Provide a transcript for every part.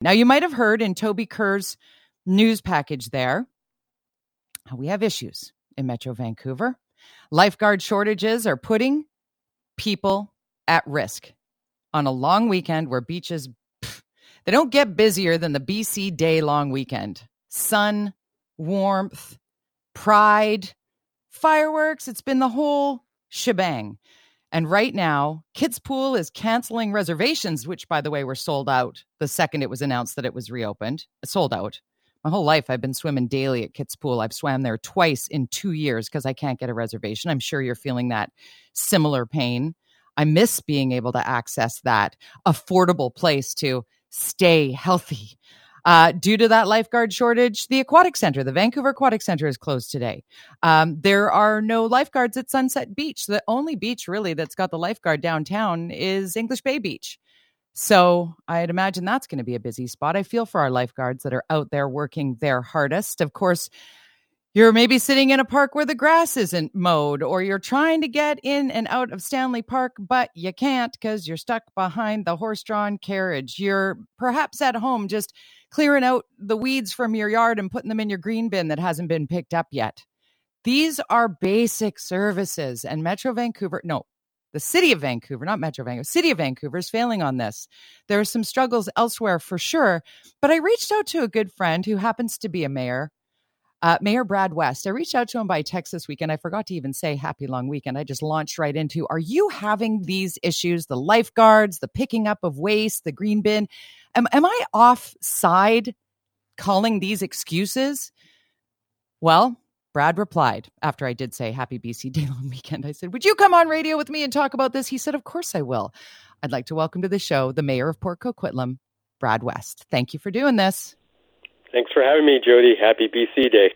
Now, you might have heard in Toby Kerr's news package there, we have issues in Metro Vancouver. Lifeguard shortages are putting people at risk on a long weekend where beaches pff, they don't get busier than the BC day long weekend. Sun, warmth, pride, fireworks, it's been the whole shebang. And right now, Kits Pool is canceling reservations, which, by the way, were sold out the second it was announced that it was reopened. Sold out. My whole life, I've been swimming daily at Kits Pool. I've swam there twice in two years because I can't get a reservation. I'm sure you're feeling that similar pain. I miss being able to access that affordable place to stay healthy. Uh, due to that lifeguard shortage, the aquatic center, the Vancouver Aquatic Center, is closed today. Um, there are no lifeguards at Sunset Beach. The only beach really that's got the lifeguard downtown is English Bay Beach. So I'd imagine that's going to be a busy spot. I feel for our lifeguards that are out there working their hardest. Of course, you're maybe sitting in a park where the grass isn't mowed, or you're trying to get in and out of Stanley Park, but you can't because you're stuck behind the horse drawn carriage. You're perhaps at home just clearing out the weeds from your yard and putting them in your green bin that hasn't been picked up yet. These are basic services, and Metro Vancouver, no, the city of Vancouver, not Metro Vancouver, city of Vancouver is failing on this. There are some struggles elsewhere for sure, but I reached out to a good friend who happens to be a mayor uh, Mayor Brad West, I reached out to him by text this weekend. I forgot to even say happy long weekend. I just launched right into Are you having these issues? The lifeguards, the picking up of waste, the green bin. Am, am I offside calling these excuses? Well, Brad replied after I did say happy BC Day long weekend. I said, Would you come on radio with me and talk about this? He said, Of course I will. I'd like to welcome to the show the mayor of Port Coquitlam, Brad West. Thank you for doing this. Thanks for having me, Jody. Happy BC Day.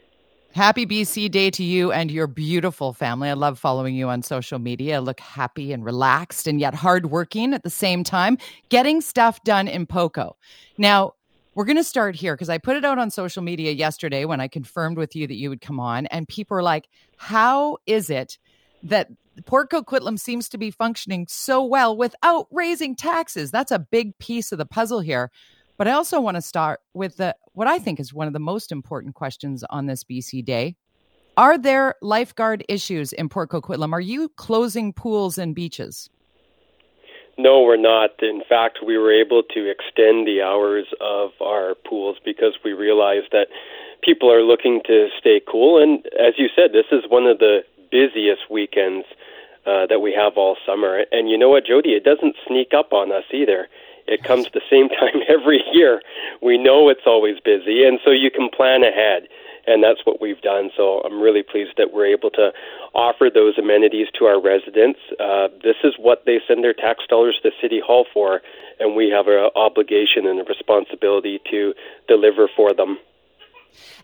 Happy BC Day to you and your beautiful family. I love following you on social media. Look happy and relaxed and yet hardworking at the same time, getting stuff done in POCO. Now, we're going to start here because I put it out on social media yesterday when I confirmed with you that you would come on, and people are like, How is it that Port Coquitlam seems to be functioning so well without raising taxes? That's a big piece of the puzzle here. But I also want to start with the what I think is one of the most important questions on this BC day. Are there lifeguard issues in Port Coquitlam? Are you closing pools and beaches? No, we're not. In fact, we were able to extend the hours of our pools because we realized that people are looking to stay cool. And as you said, this is one of the busiest weekends uh, that we have all summer. And you know what, Jody? It doesn't sneak up on us either. It comes the same time every year. We know it's always busy, and so you can plan ahead. And that's what we've done. So I'm really pleased that we're able to offer those amenities to our residents. Uh, this is what they send their tax dollars to City Hall for, and we have an obligation and a responsibility to deliver for them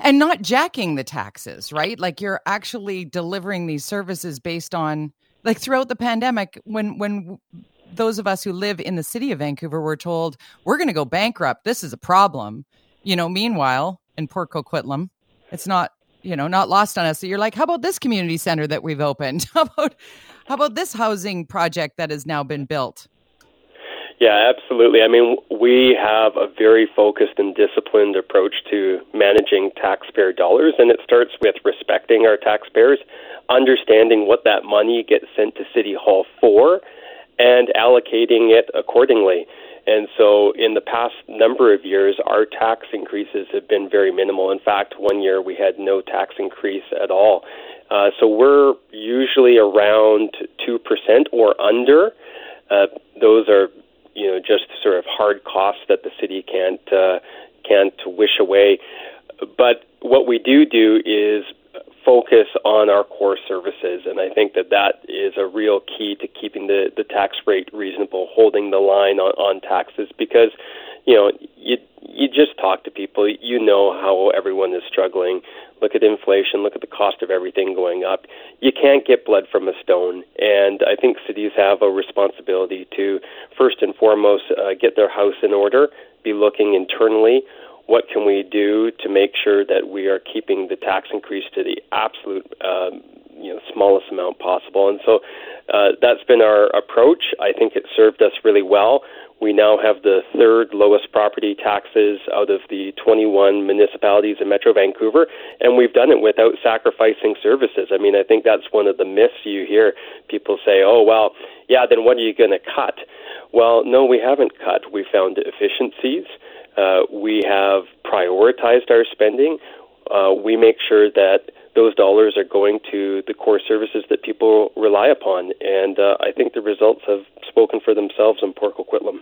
and not jacking the taxes, right? Like you're actually delivering these services based on like throughout the pandemic when when those of us who live in the city of Vancouver were told we're going to go bankrupt. This is a problem. You know, meanwhile, in Port Coquitlam, it's not you know not lost on us. So you're like, how about this community center that we've opened? How about how about this housing project that has now been built? Yeah, absolutely. I mean, we have a very focused and disciplined approach to managing taxpayer dollars, and it starts with respecting our taxpayers, understanding what that money gets sent to City Hall for, and allocating it accordingly. And so, in the past number of years, our tax increases have been very minimal. In fact, one year we had no tax increase at all. Uh, so, we're usually around 2% or under. Uh, those are you know just sort of hard costs that the city can't uh, can't wish away. But what we do do is focus on our core services, and I think that that is a real key to keeping the the tax rate reasonable, holding the line on, on taxes because you know you you just talk to people, you know how everyone is struggling. Look at inflation, look at the cost of everything going up. You can't get blood from a stone, and I think cities have a responsibility to first and foremost uh, get their house in order, be looking internally what can we do to make sure that we are keeping the tax increase to the absolute um, you know smallest amount possible and so uh, that's been our approach I think it served us really well We now have the third lowest property taxes out of the 21 municipalities in Metro Vancouver, and we've done it without sacrificing services. I mean, I think that's one of the myths you hear people say, oh, well, yeah, then what are you going to cut? Well, no, we haven't cut. We found efficiencies. We have prioritized our spending. Uh, we make sure that those dollars are going to the core services that people rely upon. And uh, I think the results have spoken for themselves in Port Coquitlam.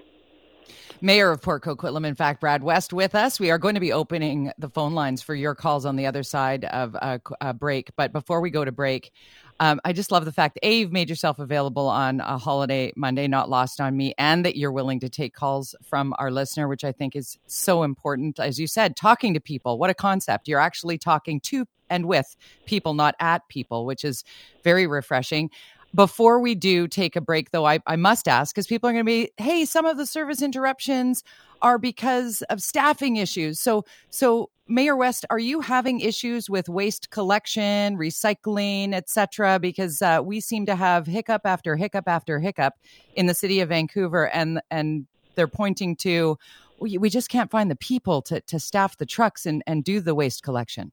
Mayor of Port Coquitlam, in fact, Brad West, with us. We are going to be opening the phone lines for your calls on the other side of a, a break. But before we go to break, um, I just love the fact that A, you've made yourself available on a holiday Monday, not lost on me, and that you're willing to take calls from our listener, which I think is so important. As you said, talking to people, what a concept. You're actually talking to and with people, not at people, which is very refreshing. Before we do take a break, though, I, I must ask because people are going to be, hey, some of the service interruptions are because of staffing issues. So, so Mayor West, are you having issues with waste collection, recycling, etc.? Because uh, we seem to have hiccup after hiccup after hiccup in the city of Vancouver, and and they're pointing to we, we just can't find the people to to staff the trucks and and do the waste collection.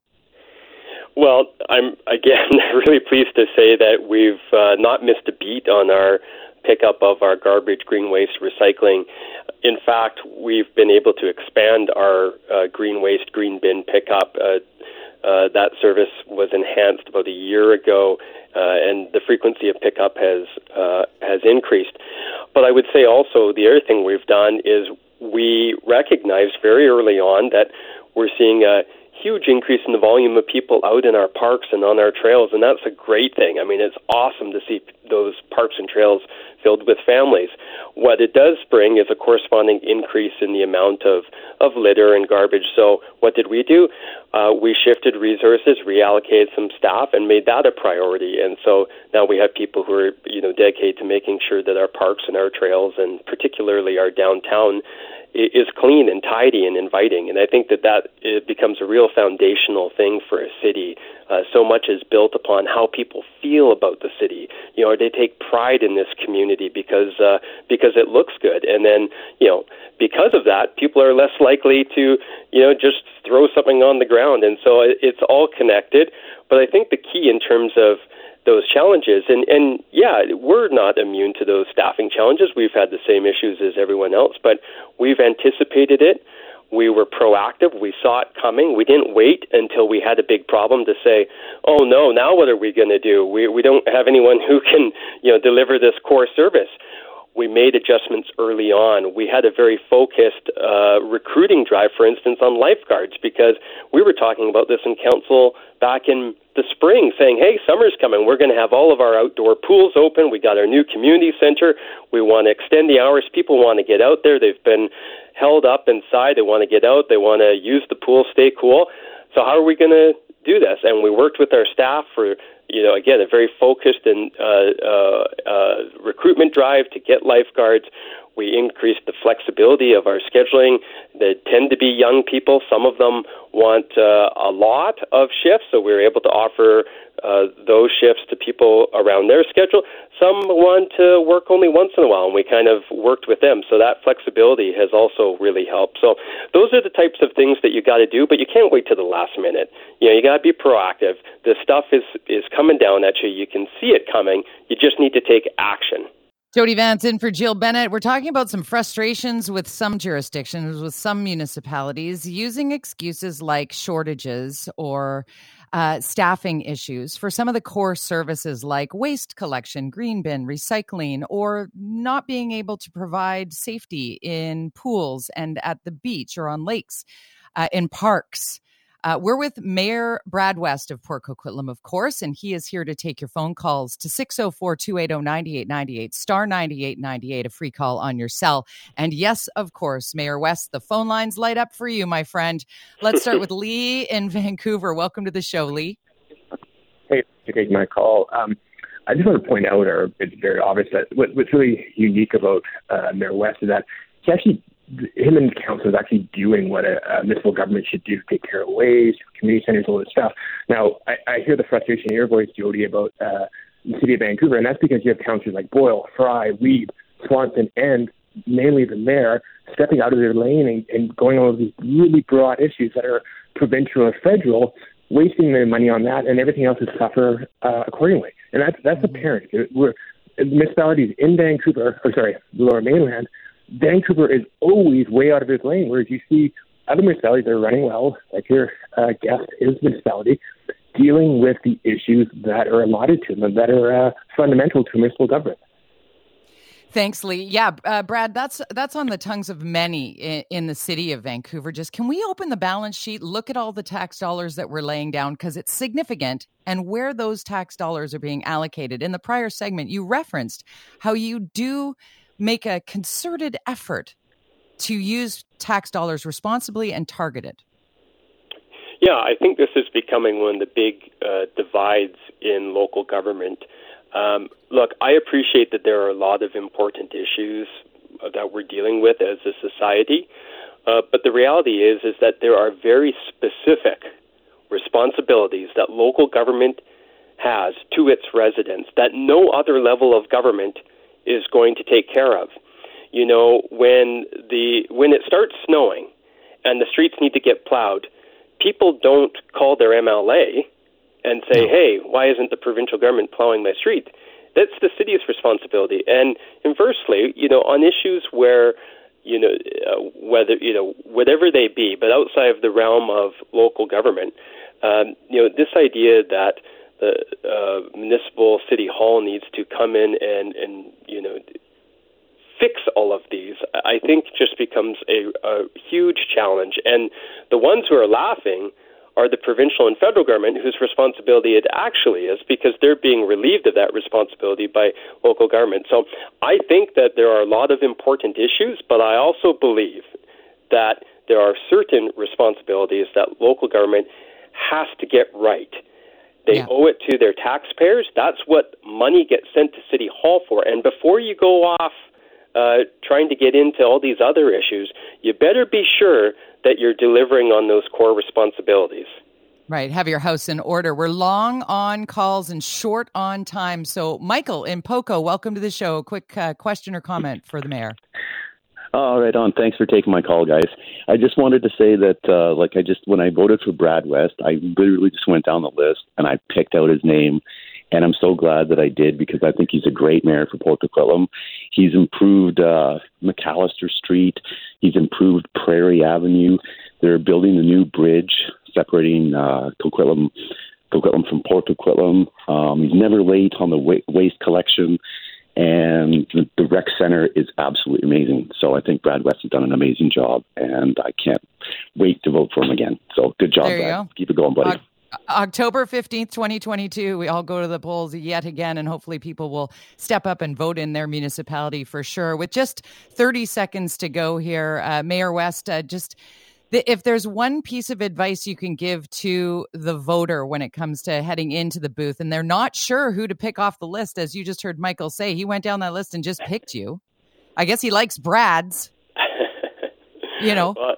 Well, I'm again really pleased to say that we've uh, not missed a beat on our pickup of our garbage, green waste, recycling. In fact, we've been able to expand our uh, green waste, green bin pickup. Uh, uh, that service was enhanced about a year ago, uh, and the frequency of pickup has uh, has increased. But I would say also the other thing we've done is we recognized very early on that we're seeing a huge increase in the volume of people out in our parks and on our trails, and that's a great thing. I mean, it's awesome to see those parks and trails filled with families. What it does bring is a corresponding increase in the amount of, of litter and garbage. So, what did we do? Uh, we shifted resources, reallocated some staff, and made that a priority. And so now we have people who are, you know, dedicated to making sure that our parks and our trails, and particularly our downtown, is clean and tidy and inviting. And I think that that it becomes a real foundational thing for a city. Uh, so much is built upon how people feel about the city. You know, they take pride in this community because uh, because it looks good, and then you know because of that, people are less likely to you know just throw something on the ground. And so it's all connected. But I think the key in terms of those challenges. And and yeah, we're not immune to those staffing challenges. We've had the same issues as everyone else, but we've anticipated it. We were proactive. We saw it coming. We didn't wait until we had a big problem to say, "Oh no, now what are we going to do? We we don't have anyone who can, you know, deliver this core service." We made adjustments early on. We had a very focused uh, recruiting drive, for instance, on lifeguards, because we were talking about this in council back in the spring, saying, hey, summer's coming. We're going to have all of our outdoor pools open. We got our new community center. We want to extend the hours. People want to get out there. They've been held up inside. They want to get out. They want to use the pool, stay cool. So, how are we going to do this? And we worked with our staff for you know, again, a very focused and uh, uh, uh, recruitment drive to get lifeguards. We increased the flexibility of our scheduling. They tend to be young people. Some of them want uh, a lot of shifts, so we were able to offer uh, those shifts to people around their schedule. Some want to work only once in a while, and we kind of worked with them. So that flexibility has also really helped. So those are the types of things that you got to do, but you can't wait to the last minute. You know, you got to be proactive. The stuff is is coming down at you. You can see it coming. You just need to take action. Jody Vance in for Jill Bennett. We're talking about some frustrations with some jurisdictions, with some municipalities using excuses like shortages or uh, staffing issues for some of the core services like waste collection, green bin, recycling, or not being able to provide safety in pools and at the beach or on lakes, uh, in parks. Uh, we're with Mayor Brad West of Port Coquitlam, of course, and he is here to take your phone calls to 604 280 9898, star 9898, a free call on your cell. And yes, of course, Mayor West, the phone lines light up for you, my friend. Let's start with Lee in Vancouver. Welcome to the show, Lee. Hey, to take my call. Um, I just want to point out, or it's very obvious that what, what's really unique about uh, Mayor West is that he actually him and council is actually doing what a, a municipal government should do, take care of waste, community centers, all this stuff. Now, I, I hear the frustration in your voice, Jody, about uh, the city of Vancouver, and that's because you have councillors like Boyle, Fry, Weed, Swanson, and mainly the mayor, stepping out of their lane and, and going over these really broad issues that are provincial or federal, wasting their money on that, and everything else is suffer uh, accordingly. And that's that's mm-hmm. apparent. We're municipalities in Vancouver, or sorry, Lower Mainland, Vancouver is always way out of his lane. Whereas you see other municipalities that are running well, like your uh, guest is municipality, dealing with the issues that are allotted to them that are uh, fundamental to municipal government. Thanks, Lee. Yeah, uh, Brad, that's that's on the tongues of many in, in, the city of Vancouver. Just can we open the balance sheet, look at all the tax dollars that we're laying down because it's significant, and where those tax dollars are being allocated. In the prior segment, you referenced how you do make a concerted effort to use tax dollars responsibly and targeted. Yeah, I think this is becoming one of the big uh, divides in local government um, look, I appreciate that there are a lot of important issues that we're dealing with as a society, uh, but the reality is is that there are very specific responsibilities that local government has to its residents that no other level of government is going to take care of. You know, when the when it starts snowing and the streets need to get plowed, people don't call their MLA and say, no. hey, why isn't the provincial government plowing my street? That's the city's responsibility. And inversely, you know, on issues where you know uh, whether you know whatever they be, but outside of the realm of local government, um, you know, this idea that the uh, municipal city hall needs to come in and and you know fix all of these, I think just becomes a, a huge challenge. And the ones who are laughing are the provincial and federal government whose responsibility it actually is because they're being relieved of that responsibility by local government. So I think that there are a lot of important issues, but I also believe that there are certain responsibilities that local government has to get right. They yeah. owe it to their taxpayers. That's what money gets sent to City Hall for. And before you go off uh, trying to get into all these other issues, you better be sure that you're delivering on those core responsibilities. Right. Have your house in order. We're long on calls and short on time. So, Michael in Poco, welcome to the show. A quick uh, question or comment for the mayor. All right, on. Thanks for taking my call, guys. I just wanted to say that, uh, like, I just when I voted for Brad West, I literally just went down the list and I picked out his name, and I'm so glad that I did because I think he's a great mayor for Port Coquitlam. He's improved uh, McAllister Street. He's improved Prairie Avenue. They're building a new bridge separating uh, Coquitlam, Coquitlam from Port Coquitlam. Um, he's never late on the wa- waste collection, and the, the rec center is absolutely amazing. So I think Brad West has done an amazing job, and I can't wait to vote for him again. So good job, Brad. Go. Keep it going, buddy. October 15th, 2022, we all go to the polls yet again, and hopefully people will step up and vote in their municipality for sure. With just 30 seconds to go here, uh, Mayor West, uh, just if there's one piece of advice you can give to the voter when it comes to heading into the booth and they're not sure who to pick off the list, as you just heard Michael say, he went down that list and just picked you. I guess he likes Brad's. You know. Well,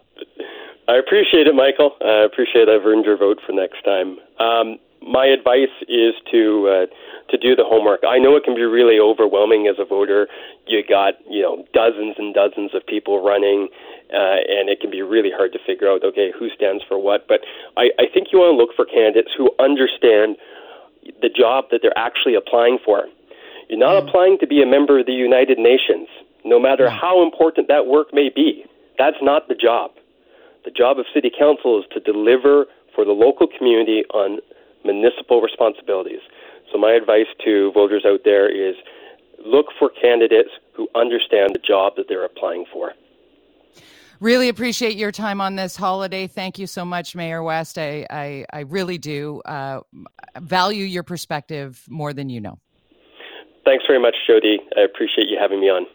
I appreciate it, Michael. I appreciate I've earned your vote for next time. Um, my advice is to uh, to do the homework. I know it can be really overwhelming as a voter. You got you know dozens and dozens of people running, uh, and it can be really hard to figure out okay who stands for what. But I, I think you want to look for candidates who understand the job that they're actually applying for. You're not mm. applying to be a member of the United Nations, no matter how important that work may be. That's not the job. The job of city council is to deliver for the local community on municipal responsibilities. So my advice to voters out there is look for candidates who understand the job that they're applying for. Really appreciate your time on this holiday. Thank you so much, Mayor West. I, I, I really do uh, value your perspective more than you know. Thanks very much, Jody. I appreciate you having me on.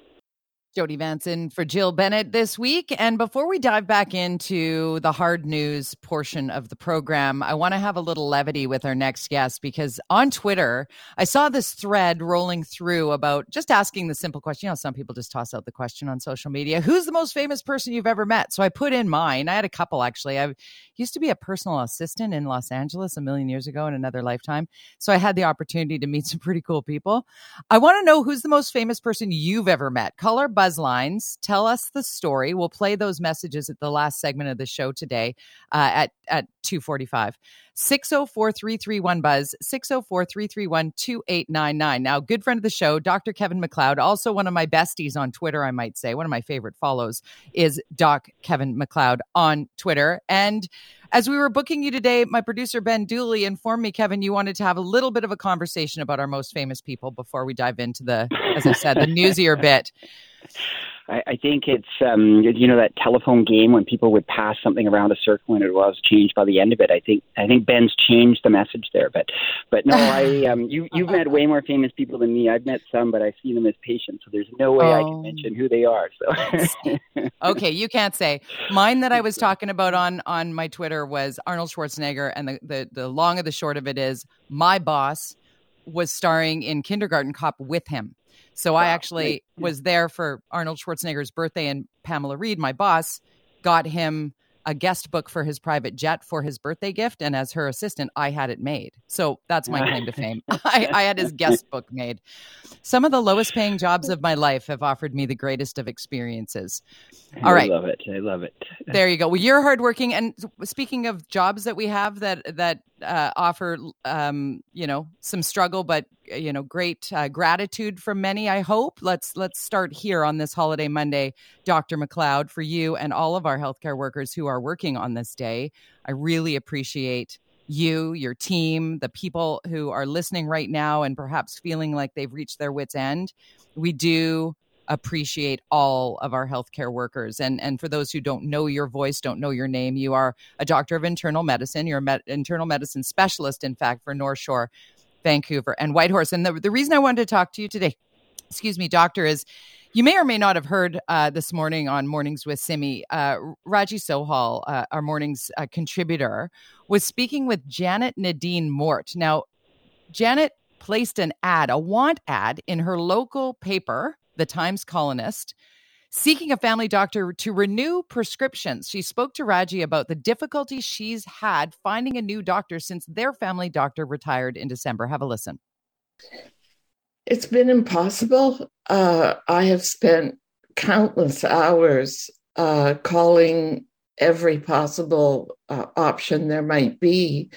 Jody Vance in for Jill Bennett this week. And before we dive back into the hard news portion of the program, I want to have a little levity with our next guest because on Twitter, I saw this thread rolling through about just asking the simple question. You know, some people just toss out the question on social media Who's the most famous person you've ever met? So I put in mine. I had a couple actually. I used to be a personal assistant in Los Angeles a million years ago in another lifetime. So I had the opportunity to meet some pretty cool people. I want to know who's the most famous person you've ever met. Color buzz lines. Tell us the story. We'll play those messages at the last segment of the show today uh, at at 245. 604-331 buzz 604-331-2899 now good friend of the show dr kevin McLeod also one of my besties on twitter i might say one of my favorite follows is doc kevin McLeod on twitter and as we were booking you today, my producer Ben Dooley informed me, Kevin, you wanted to have a little bit of a conversation about our most famous people before we dive into the, as I said, the newsier bit. I, I think it's um, you know that telephone game when people would pass something around a circle and it was changed by the end of it. I think I think Ben's changed the message there, but but no, I um, you you've met way more famous people than me. I've met some, but I see them as patients, so there's no way oh. I can oh. mention who they are. So okay, you can't say mine that I was talking about on on my Twitter was Arnold Schwarzenegger, and the the, the long of the short of it is my boss was starring in Kindergarten Cop with him. So wow. I actually was there for Arnold Schwarzenegger's birthday, and Pamela Reed, my boss, got him a guest book for his private jet for his birthday gift. And as her assistant, I had it made. So that's my claim to fame. I, I, had his guest book made. Some of the lowest paying jobs of my life have offered me the greatest of experiences. All right. I love it. I love it. There you go. Well, you're hardworking. And speaking of jobs that we have that, that uh, offer, um, you know, some struggle, but you know, great uh, gratitude from many. I hope. Let's let's start here on this holiday Monday, Dr. mcleod for you and all of our healthcare workers who are working on this day. I really appreciate you, your team, the people who are listening right now and perhaps feeling like they've reached their wits' end. We do appreciate all of our healthcare workers. And and for those who don't know your voice, don't know your name, you are a doctor of internal medicine. You're an internal medicine specialist, in fact, for North Shore, Vancouver, and Whitehorse. And the, the reason I wanted to talk to you today, excuse me, doctor, is you may or may not have heard uh, this morning on Mornings with Simi, uh, Raji Sohal, uh, our morning's uh, contributor, was speaking with Janet Nadine Mort. Now, Janet placed an ad, a want ad, in her local paper the Times colonist, seeking a family doctor to renew prescriptions. She spoke to Raji about the difficulties she's had finding a new doctor since their family doctor retired in December. Have a listen. It's been impossible. Uh, I have spent countless hours uh, calling every possible uh, option there might be.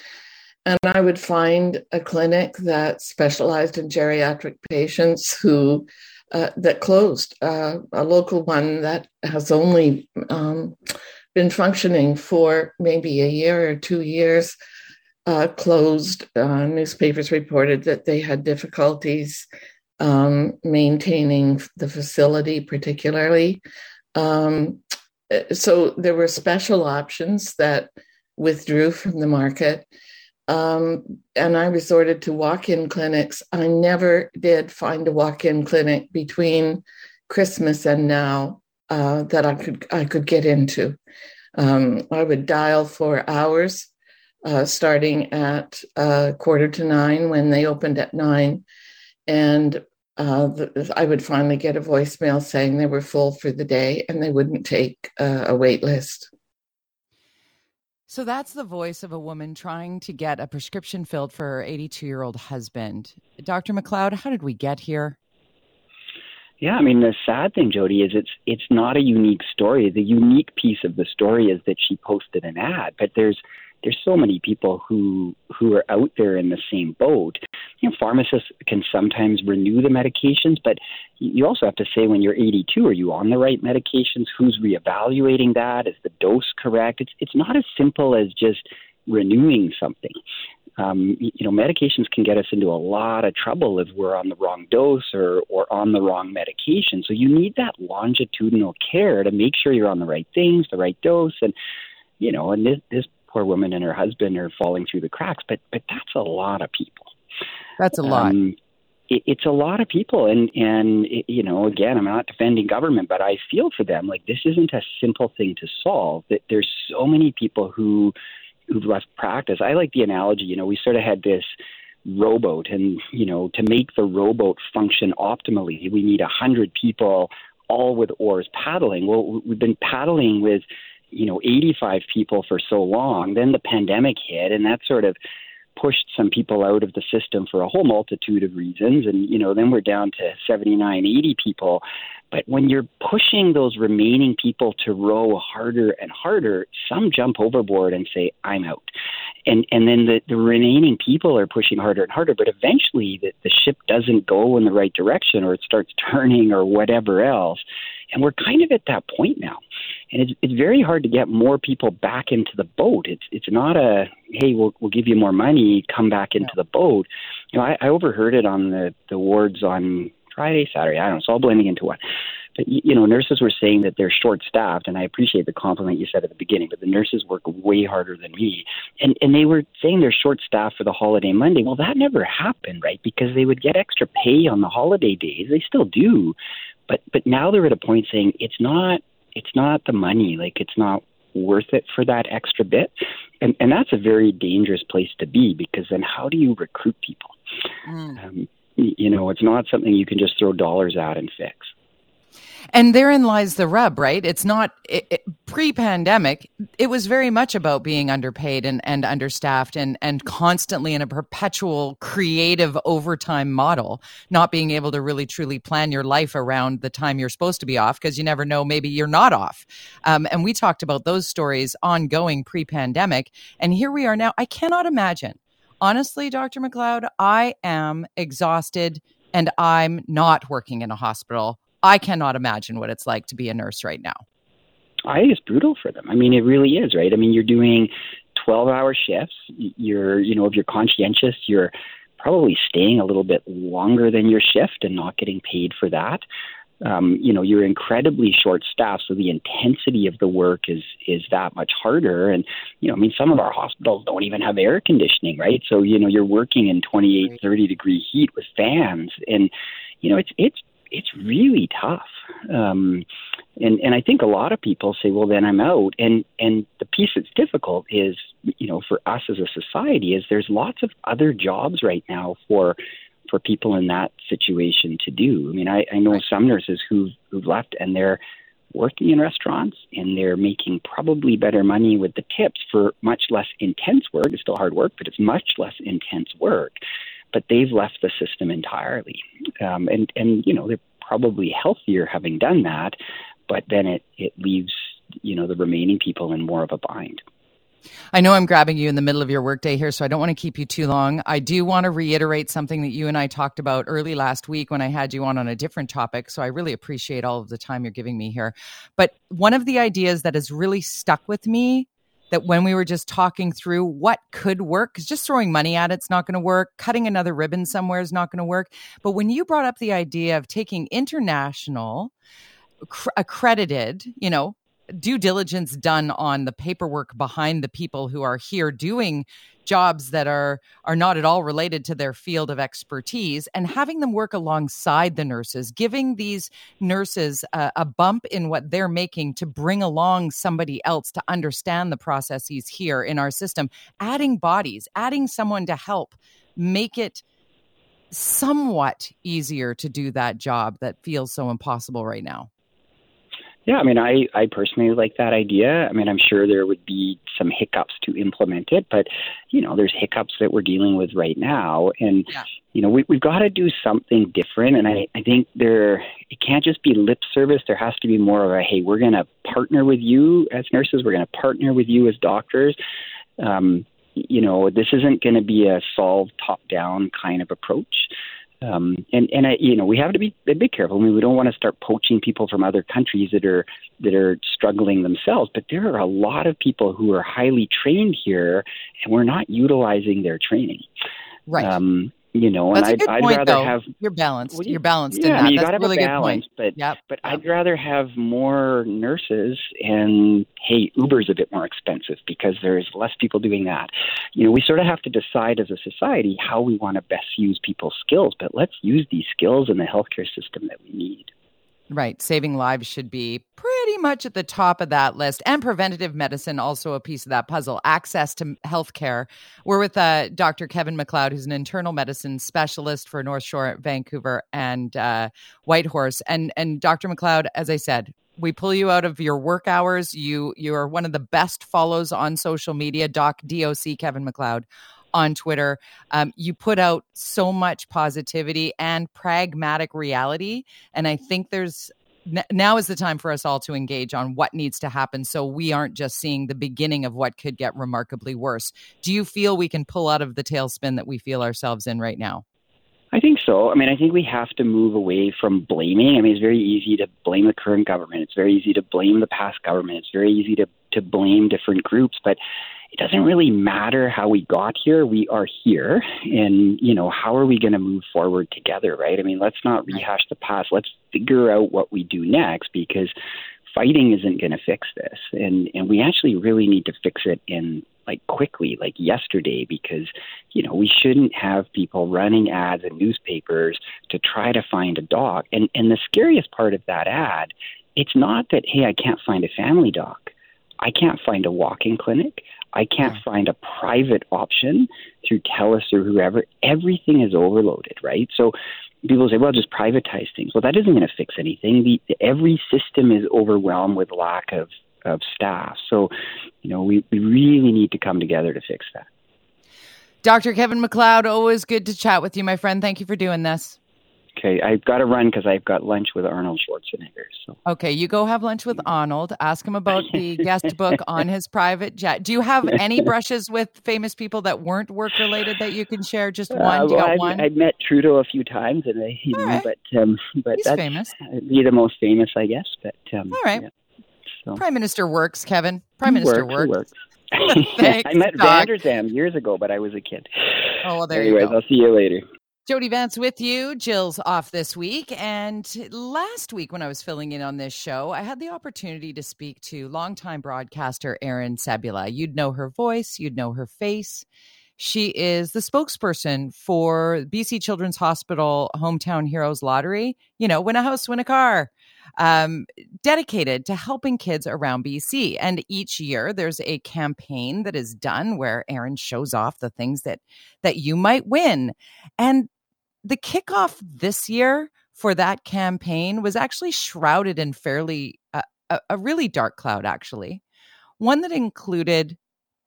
And I would find a clinic that specialized in geriatric patients who uh, that closed, uh, a local one that has only um, been functioning for maybe a year or two years, uh, closed. Uh, newspapers reported that they had difficulties um, maintaining the facility, particularly. Um, so there were special options that withdrew from the market um, and I resorted to walk in clinics. I never did find a walk in clinic between Christmas and now uh, that I could I could get into. Um, I would dial for hours, uh, starting at uh, quarter to nine when they opened at nine, and uh, the, I would finally get a voicemail saying they were full for the day and they wouldn't take uh, a wait list. So that's the voice of a woman trying to get a prescription filled for her 82 year old husband. Dr. McLeod, how did we get here? Yeah, I mean the sad thing, Jody, is it's it's not a unique story. The unique piece of the story is that she posted an ad, but there's there's so many people who who are out there in the same boat. You know, pharmacists can sometimes renew the medications, but you also have to say when you're 82, are you on the right medications? Who's reevaluating that? Is the dose correct? It's it's not as simple as just renewing something. Um, you know, medications can get us into a lot of trouble if we're on the wrong dose or, or on the wrong medication. So you need that longitudinal care to make sure you're on the right things, the right dose, and you know, and this, this poor woman and her husband are falling through the cracks. But but that's a lot of people. That's a lot. Um, it, it's a lot of people, and and it, you know, again, I'm not defending government, but I feel for them. Like this isn't a simple thing to solve. That there's so many people who who've left practice. I like the analogy. You know, we sort of had this rowboat, and you know, to make the rowboat function optimally, we need a hundred people all with oars paddling. Well, we've been paddling with you know 85 people for so long then the pandemic hit and that sort of pushed some people out of the system for a whole multitude of reasons. And, you know, then we're down to 79, 80 people. But when you're pushing those remaining people to row harder and harder, some jump overboard and say, I'm out. And, and then the, the remaining people are pushing harder and harder, but eventually the, the ship doesn't go in the right direction or it starts turning or whatever else. And we're kind of at that point now. And it's, it's very hard to get more people back into the boat. It's, it's not a, hey, we'll, we'll give you more money, come back into the boat. You know, I, I overheard it on the, the wards on Friday, Saturday, I don't know, it's all blending into one. But, you know, nurses were saying that they're short staffed, and I appreciate the compliment you said at the beginning, but the nurses work way harder than me. And, and they were saying they're short staffed for the holiday Monday. Well, that never happened, right? Because they would get extra pay on the holiday days. They still do. But but now they're at a point saying it's not it's not the money, like it's not worth it for that extra bit. And and that's a very dangerous place to be because then how do you recruit people? Mm. Um, you know, it's not something you can just throw dollars at and fix. And therein lies the rub, right? It's not it, it, pre-pandemic. It was very much about being underpaid and, and understaffed and and constantly in a perpetual creative overtime model, not being able to really truly plan your life around the time you're supposed to be off because you never know maybe you're not off. Um, and we talked about those stories ongoing pre-pandemic, and here we are now. I cannot imagine, honestly, Dr. McLeod. I am exhausted and I'm not working in a hospital I cannot imagine what it's like to be a nurse right now. I think it's brutal for them. I mean, it really is, right? I mean, you're doing 12 hour shifts. You're, you know, if you're conscientious, you're probably staying a little bit longer than your shift and not getting paid for that. Um, you know, you're incredibly short staffed, so the intensity of the work is is that much harder. And you know, I mean, some of our hospitals don't even have air conditioning, right? So you know, you're working in 28, 30 degree heat with fans, and you know, it's it's it's really tough. Um, and and I think a lot of people say, well, then I'm out. And and the piece that's difficult is, you know, for us as a society, is there's lots of other jobs right now for for people in that situation to do. I mean, I, I know some nurses who've who've left and they're working in restaurants and they're making probably better money with the tips for much less intense work. It's still hard work, but it's much less intense work but they've left the system entirely. Um, and and you know they're probably healthier having done that, but then it it leaves you know the remaining people in more of a bind. I know I'm grabbing you in the middle of your workday here, so I don't want to keep you too long. I do want to reiterate something that you and I talked about early last week when I had you on on a different topic. So I really appreciate all of the time you're giving me here. But one of the ideas that has really stuck with me that when we were just talking through what could work, because just throwing money at it's not going to work, cutting another ribbon somewhere is not going to work. But when you brought up the idea of taking international accredited, you know, due diligence done on the paperwork behind the people who are here doing jobs that are are not at all related to their field of expertise and having them work alongside the nurses giving these nurses a, a bump in what they're making to bring along somebody else to understand the processes here in our system adding bodies adding someone to help make it somewhat easier to do that job that feels so impossible right now yeah, I mean, I, I personally like that idea. I mean, I'm sure there would be some hiccups to implement it, but, you know, there's hiccups that we're dealing with right now. And, yeah. you know, we, we've got to do something different. And I, I think there, it can't just be lip service. There has to be more of a, hey, we're going to partner with you as nurses, we're going to partner with you as doctors. Um, you know, this isn't going to be a solve top down kind of approach. Um, and and I, you know we have to be a bit careful. I mean, we don't want to start poaching people from other countries that are that are struggling themselves. But there are a lot of people who are highly trained here, and we're not utilizing their training. Right. Um, you know, That's and I'd, I'd rather rather have you're balanced. Well, you're balanced yeah, in that. I mean, you That's gotta a really a balance, good point. but yep. but yep. I'd rather have more nurses and hey, Uber's a bit more expensive because there's less people doing that. You know, we sort of have to decide as a society how we want to best use people's skills, but let's use these skills in the healthcare system that we need. Right. Saving lives should be pretty much at the top of that list. And preventative medicine, also a piece of that puzzle. Access to health care. We're with uh, Dr. Kevin McLeod, who's an internal medicine specialist for North Shore, Vancouver, and uh, Whitehorse. And, and Dr. McLeod, as I said, we pull you out of your work hours. You you are one of the best follows on social media. Doc DOC Kevin McLeod on Twitter. Um, you put out so much positivity and pragmatic reality. And I think there's now is the time for us all to engage on what needs to happen so we aren't just seeing the beginning of what could get remarkably worse. Do you feel we can pull out of the tailspin that we feel ourselves in right now? I think so. I mean, I think we have to move away from blaming. I mean, it's very easy to blame the current government. It's very easy to blame the past government. It's very easy to to blame different groups, but it doesn't really matter how we got here. We are here, and you know, how are we going to move forward together, right? I mean, let's not rehash the past. Let's figure out what we do next because fighting isn't going to fix this, and and we actually really need to fix it in like quickly, like yesterday, because you know we shouldn't have people running ads in newspapers to try to find a dog. And and the scariest part of that ad, it's not that hey I can't find a family dog, I can't find a walking clinic, I can't find a private option through TELUS or whoever. Everything is overloaded, right? So people say, well, just privatize things. Well, that isn't going to fix anything. The, every system is overwhelmed with lack of of staff. So, you know, we, we really need to come together to fix that. Dr. Kevin McLeod, always good to chat with you, my friend. Thank you for doing this. Okay, I've got to run because I've got lunch with Arnold Schwarzenegger. So. Okay, you go have lunch with Arnold. Ask him about the guest book on his private jet. Do you have any brushes with famous people that weren't work related that you can share? Just uh, one. Uh, well, I've, one? I've, met Trudeau a few times, and I, you know, right. but um, but He's that's famous. Be the most famous, I guess. But um, all right. Yeah. So. Prime Minister works, Kevin. Prime Minister works. works. Thanks, I met Doc. Vander Zalm years ago, but I was a kid. Oh, well, there Anyways, you go. Anyways, I'll see you later. Jody Vance with you. Jill's off this week. And last week, when I was filling in on this show, I had the opportunity to speak to longtime broadcaster Erin Cebula. You'd know her voice, you'd know her face. She is the spokesperson for BC Children's Hospital Hometown Heroes Lottery. You know, win a house, win a car um, dedicated to helping kids around BC. And each year there's a campaign that is done where Erin shows off the things that that you might win. And the kickoff this year for that campaign was actually shrouded in fairly uh, a, a really dark cloud, actually, one that included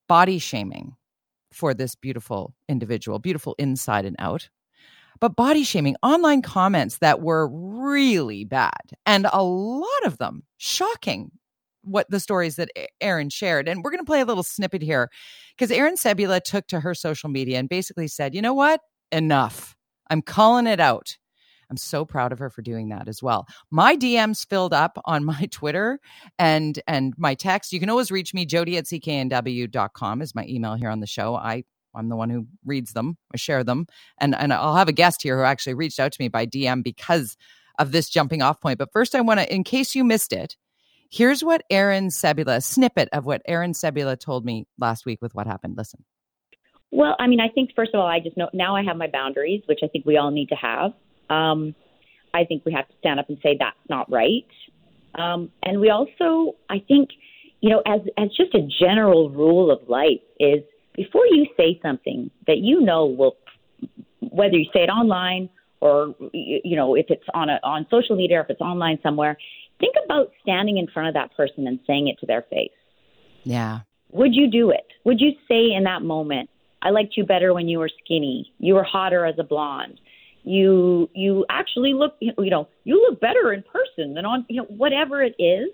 body shaming for this beautiful individual, beautiful inside and out but body shaming, online comments that were really bad, and a lot of them shocking. What the stories that Erin shared. And we're going to play a little snippet here because Erin Cebula took to her social media and basically said, you know what? Enough. I'm calling it out. I'm so proud of her for doing that as well. My DMs filled up on my Twitter and and my text. You can always reach me, jody at cknw.com is my email here on the show. I I'm the one who reads them, I share them, and and I'll have a guest here who actually reached out to me by DM because of this jumping off point. But first, I want to, in case you missed it, here's what Erin Cebula, snippet of what Erin Cebula told me last week with what happened. Listen. Well, I mean, I think first of all, I just know now I have my boundaries, which I think we all need to have. Um, I think we have to stand up and say that's not right. Um, and we also, I think, you know, as as just a general rule of life is before you say something that you know will, whether you say it online or you know if it's on a on social media or if it's online somewhere, think about standing in front of that person and saying it to their face. Yeah. Would you do it? Would you say in that moment, "I liked you better when you were skinny. You were hotter as a blonde." You you actually look you know you look better in person than on you know whatever it is.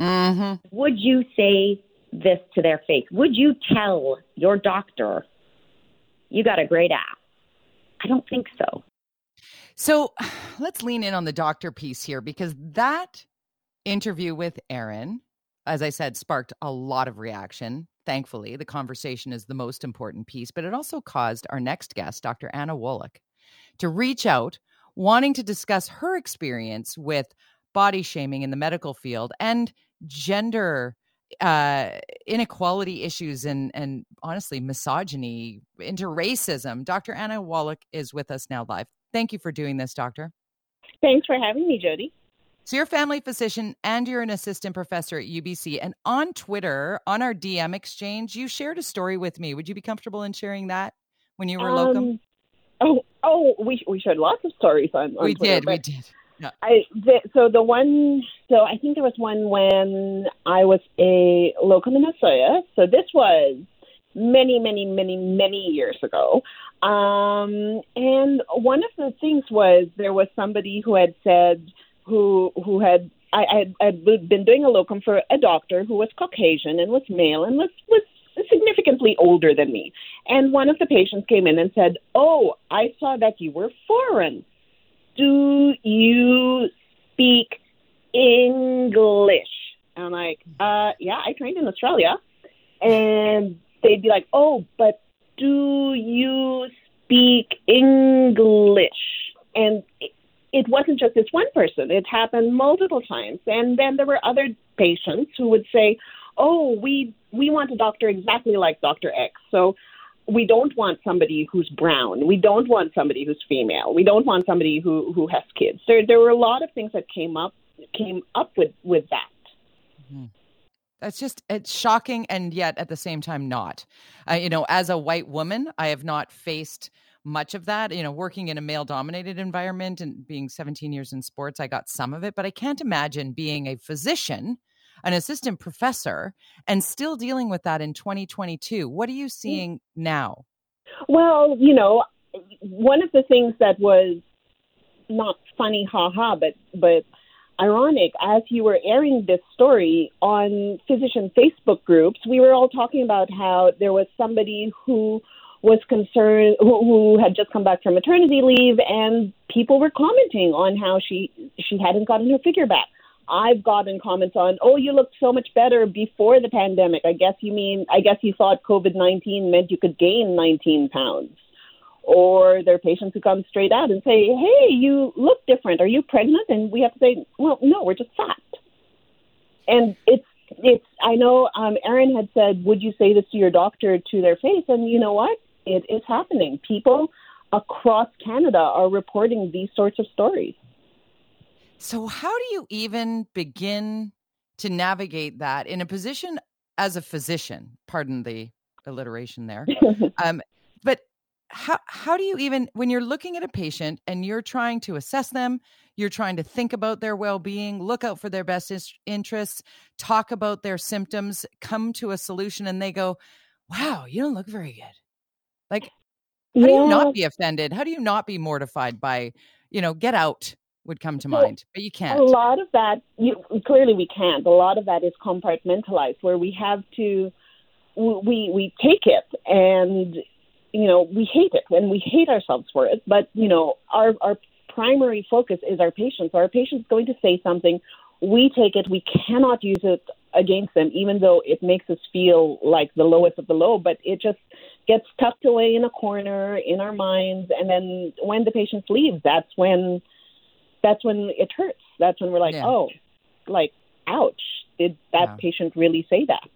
Mm-hmm. Would you say this to their face? Would you tell your doctor you got a great ass? I don't think so. So let's lean in on the doctor piece here because that interview with Erin, as I said, sparked a lot of reaction. Thankfully, the conversation is the most important piece, but it also caused our next guest, Dr. Anna Wolak, to reach out wanting to discuss her experience with body shaming in the medical field and gender uh, inequality issues and and honestly misogyny into racism. Dr. Anna Wolak is with us now live. Thank you for doing this, doctor. Thanks for having me, Jody. So you're a family physician and you're an assistant professor at UBC. And on Twitter, on our DM exchange, you shared a story with me. Would you be comfortable in sharing that when you were um, locum? Oh, oh, we we shared lots of stories on. on we Twitter, did, we did. No. I the, so the one so I think there was one when I was a locum in Australia. So this was many, many, many, many years ago. Um, and one of the things was there was somebody who had said who who had I had I'd been doing a locum for a doctor who was Caucasian and was male and was was significantly older than me. And one of the patients came in and said, "Oh, I saw that you were foreign. Do you speak English?" And I'm like, "Uh, yeah, I trained in Australia." And they'd be like, "Oh, but do you speak English?" And it wasn't just this one person; it happened multiple times. And then there were other patients who would say, "Oh, we we want a doctor exactly like Doctor X." So we don't want somebody who's brown. We don't want somebody who's female. We don't want somebody who who has kids. There there were a lot of things that came up came up with with that. Mm-hmm. That's just it's shocking and yet at the same time not. Uh, you know, as a white woman, I have not faced much of that. You know, working in a male dominated environment and being 17 years in sports, I got some of it, but I can't imagine being a physician, an assistant professor, and still dealing with that in 2022. What are you mm. seeing now? Well, you know, one of the things that was not funny, haha, but but ironic as you were airing this story on physician Facebook groups, we were all talking about how there was somebody who was concerned who, had just come back from maternity leave and people were commenting on how she she hadn't gotten her figure back. I've gotten comments on, "Oh, you looked so much better before the pandemic. I guess you mean I guess you thought COVID-19 meant you could gain 19 pounds." or there are patients who come straight out and say, "Hey, you look different. Are you pregnant?" And we have to say, "Well, no, we're just fat." And it's it's. I know um, Erin had said, "Would you say this to your doctor to their face?" And you know what? It is happening. People across Canada are reporting these sorts of stories. So, how do you even begin to navigate that in a position as a physician? Pardon the alliteration there. um, but how how do you even when you're looking at a patient and you're trying to assess them you're trying to think about their well-being look out for their best interests talk about their symptoms come to a solution and they go wow you don't look very good like how yeah. do you not be offended how do you not be mortified by you know get out would come to mind but you can't a lot of that you clearly we can't a lot of that is compartmentalized where we have to we we take it and you know, we hate it and we hate ourselves for it. But, you know, our, our primary focus is our patients. Our patient's going to say something. We take it. We cannot use it against them, even though it makes us feel like the lowest of the low. But it just gets tucked away in a corner in our minds. And then when the patient leaves, that's when that's when it hurts. That's when we're like, yeah. oh, like, ouch. Did that yeah. patient really say that?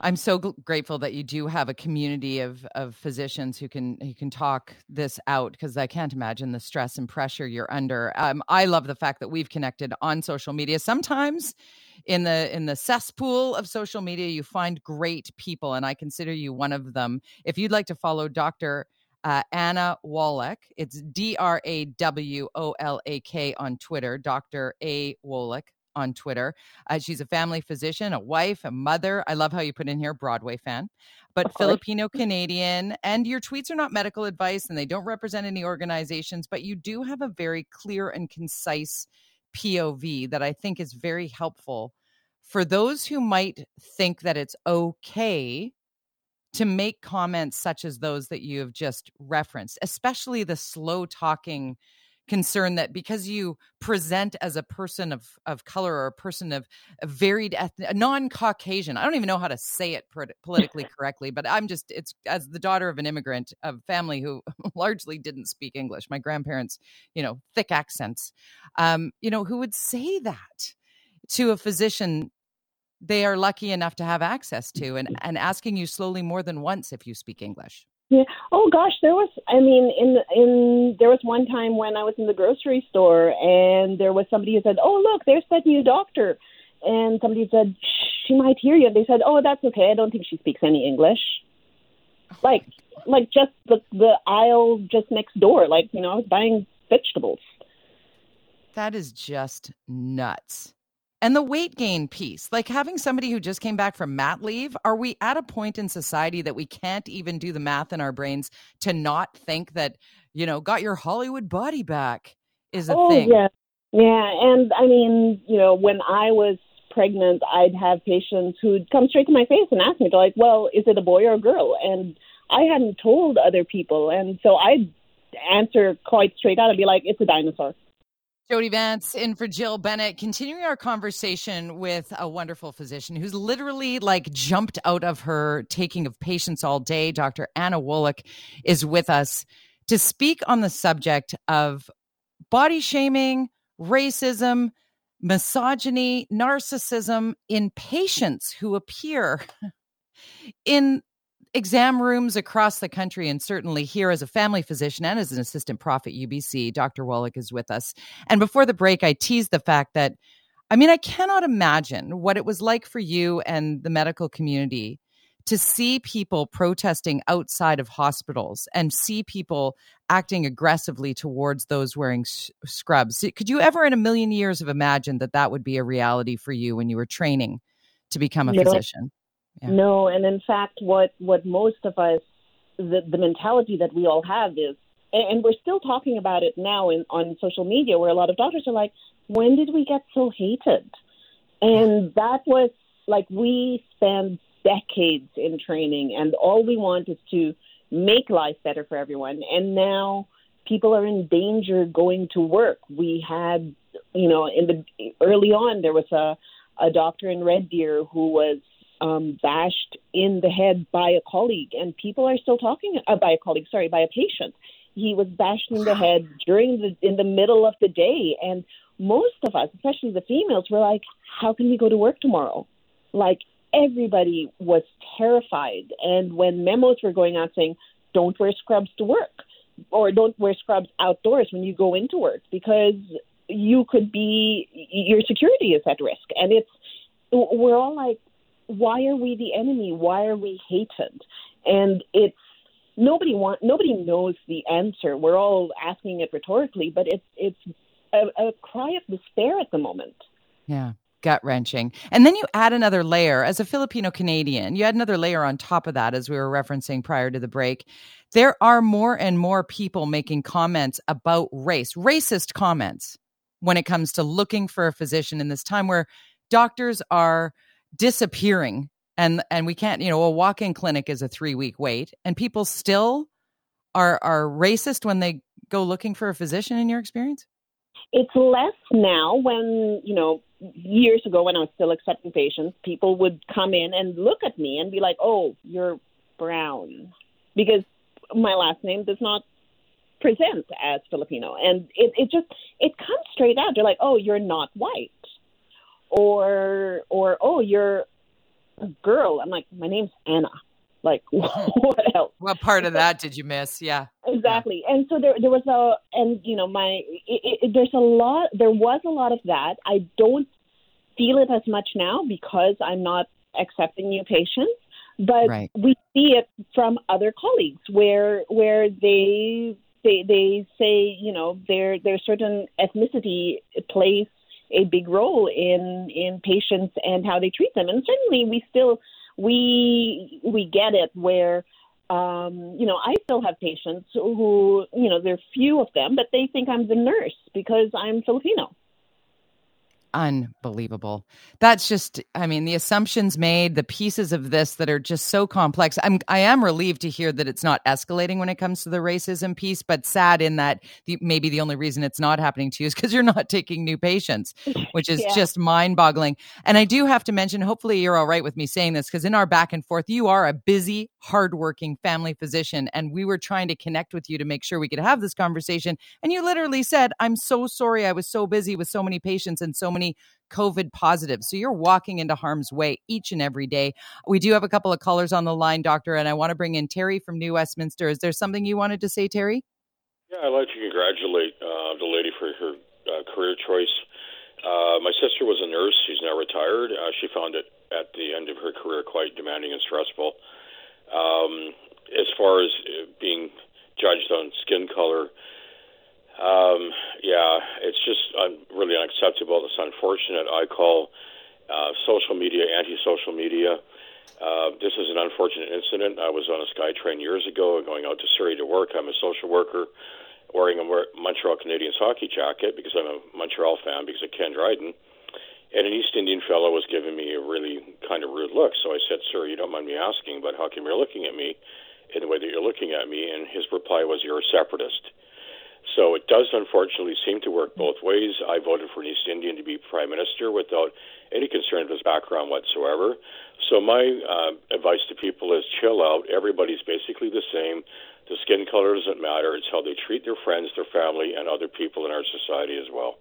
I'm so grateful that you do have a community of of physicians who can who can talk this out because I can't imagine the stress and pressure you're under. Um, I love the fact that we've connected on social media. Sometimes in the in the cesspool of social media, you find great people, and I consider you one of them. If you'd like to follow Doctor. Uh, Anna Wolak. It's D R A W O L A K on Twitter, Dr. A. Wolak on Twitter. Uh, she's a family physician, a wife, a mother. I love how you put in here Broadway fan, but Filipino Canadian. And your tweets are not medical advice and they don't represent any organizations, but you do have a very clear and concise POV that I think is very helpful for those who might think that it's okay to make comments such as those that you have just referenced, especially the slow talking concern that because you present as a person of, of color or a person of a varied ethnic, non-Caucasian, I don't even know how to say it politically correctly, but I'm just, it's as the daughter of an immigrant, of family who largely didn't speak English. My grandparents, you know, thick accents, um, you know, who would say that to a physician they are lucky enough to have access to and, and asking you slowly more than once if you speak English. Yeah. Oh gosh, there was. I mean, in in there was one time when I was in the grocery store and there was somebody who said, "Oh look, there's that new doctor," and somebody said she might hear you. And They said, "Oh, that's okay. I don't think she speaks any English." Like, like just the the aisle just next door. Like you know, I was buying vegetables. That is just nuts. And the weight gain piece, like having somebody who just came back from mat leave, are we at a point in society that we can't even do the math in our brains to not think that, you know, got your Hollywood body back is a oh, thing? Yeah. Yeah. And I mean, you know, when I was pregnant, I'd have patients who'd come straight to my face and ask me, they're like, well, is it a boy or a girl? And I hadn't told other people. And so I'd answer quite straight out and be like, it's a dinosaur. Jody Vance in for Jill Bennett, continuing our conversation with a wonderful physician who's literally like jumped out of her taking of patients all day. Dr. Anna Wolak is with us to speak on the subject of body shaming, racism, misogyny, narcissism in patients who appear in exam rooms across the country and certainly here as a family physician and as an assistant prof at UBC, Dr. Wolak is with us. And before the break, I teased the fact that, I mean, I cannot imagine what it was like for you and the medical community to see people protesting outside of hospitals and see people acting aggressively towards those wearing scrubs. Could you ever in a million years have imagined that that would be a reality for you when you were training to become a no. physician? Yeah. No, and in fact, what what most of us, the the mentality that we all have is, and we're still talking about it now in on social media, where a lot of doctors are like, "When did we get so hated?" And that was like we spent decades in training, and all we want is to make life better for everyone. And now people are in danger going to work. We had, you know, in the early on, there was a a doctor in Red Deer who was um, bashed in the head by a colleague, and people are still talking uh, by a colleague. Sorry, by a patient. He was bashed in the head during the in the middle of the day, and most of us, especially the females, were like, "How can we go to work tomorrow?" Like everybody was terrified, and when memos were going out saying, "Don't wear scrubs to work," or "Don't wear scrubs outdoors when you go into work," because you could be your security is at risk, and it's we're all like why are we the enemy? Why are we hated? And it's nobody want nobody knows the answer. We're all asking it rhetorically, but it's it's a, a cry of despair at the moment. Yeah. Gut wrenching. And then you add another layer as a Filipino Canadian, you add another layer on top of that, as we were referencing prior to the break. There are more and more people making comments about race, racist comments, when it comes to looking for a physician in this time where doctors are disappearing. And and we can't you know a walk-in clinic is a three week wait and people still are are racist when they go looking for a physician in your experience? It's less now when you know years ago when i was still accepting patients people would come in and look at me and be like oh you're brown because my last name does not present as filipino. And it, it just it comes straight out. They're like oh you're not white or or oh you're a girl. I'm like my name's anna. Like oh. what else? What part of that did you miss? Yeah. Exactly. Yeah. and so there there was a and you know my it, it, there's a lot there was a lot of that. I don't feel it as much now because i'm not accepting new patients but right. we see it from other colleagues where where they they they say you know their their certain ethnicity plays a big role in in patients and how they treat them. And certainly, we still we we get it where um, you know I still have patients who you know there are few of them, but they think I'm the nurse because I'm Filipino unbelievable. That's just, I mean, the assumptions made, the pieces of this that are just so complex. I'm, I am relieved to hear that it's not escalating when it comes to the racism piece, but sad in that the, maybe the only reason it's not happening to you is because you're not taking new patients, which is yeah. just mind boggling. And I do have to mention, hopefully you're all right with me saying this, because in our back and forth, you are a busy, hardworking family physician. And we were trying to connect with you to make sure we could have this conversation. And you literally said, I'm so sorry. I was so busy with so many patients and so many many COVID positives. So you're walking into harm's way each and every day. We do have a couple of callers on the line, Doctor, and I want to bring in Terry from New Westminster. Is there something you wanted to say, Terry? Yeah, I'd like to congratulate uh, the lady for her uh, career choice. Uh, my sister was a nurse. She's now retired. Uh, she found it at the end of her career quite demanding and stressful. Um, as far as uh, being judged on skin color, Um, yeah, it's just un- really unacceptable. It's unfortunate. I call uh, social media anti-social media. Uh, this is an unfortunate incident. I was on a SkyTrain years ago, going out to Surrey to work. I'm a social worker, wearing a Montreal Canadiens hockey jacket because I'm a Montreal fan because of Ken Dryden. And an East Indian fellow was giving me a really kind of rude look. So I said, Sir, you don't mind me asking, but how come you're looking at me in the way that you're looking at me? And his reply was, You're a separatist. So it does unfortunately seem to work both ways. I voted for an East Indian to be prime minister without any concern of his background whatsoever. So my uh, advice to people is chill out. Everybody's basically the same. The skin color doesn't matter. It's how they treat their friends, their family, and other people in our society as well.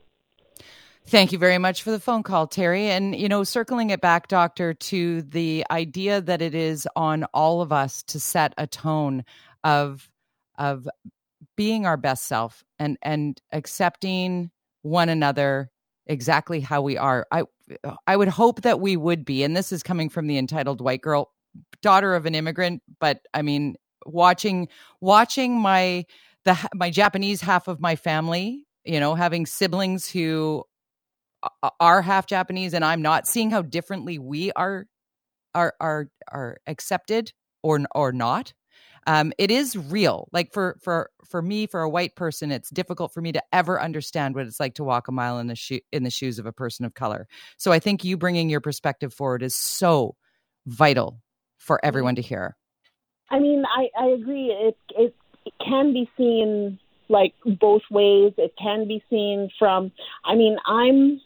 Thank you very much for the phone call, Terry. And, you know, circling it back, Doctor, to the idea that it is on all of us to set a tone of, of being our best self and and accepting one another exactly how we are. I I would hope that we would be, and this is coming from the entitled white girl, daughter of an immigrant. But I mean, watching watching my the my Japanese half of my family, you know, having siblings who are half Japanese and I'm not, seeing how differently we are are are are accepted or or not um, it is real. Like for for for me, for a white person, it's difficult for me to ever understand what it's like to walk a mile in the shoe in the shoes of a person of color. So I think you bringing your perspective forward is so vital for mm-hmm. everyone to hear. I mean, I I agree. It it, it can be seen like both ways. It can be seen from. I mean, I'm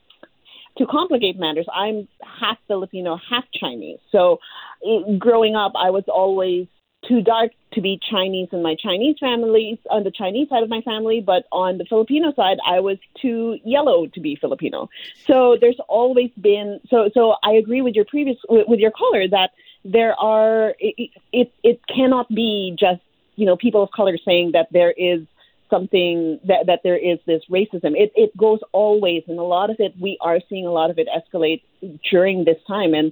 to complicate matters, I'm half Filipino, half Chinese. So, it, growing up, I was always too dark to be Chinese in my Chinese family, on the Chinese side of my family, but on the Filipino side, I was too yellow to be Filipino. So there's always been so so I agree with your previous with your caller that there are it it, it cannot be just you know people of color saying that there is something that that there is this racism. It it goes always, and a lot of it we are seeing a lot of it escalate during this time, and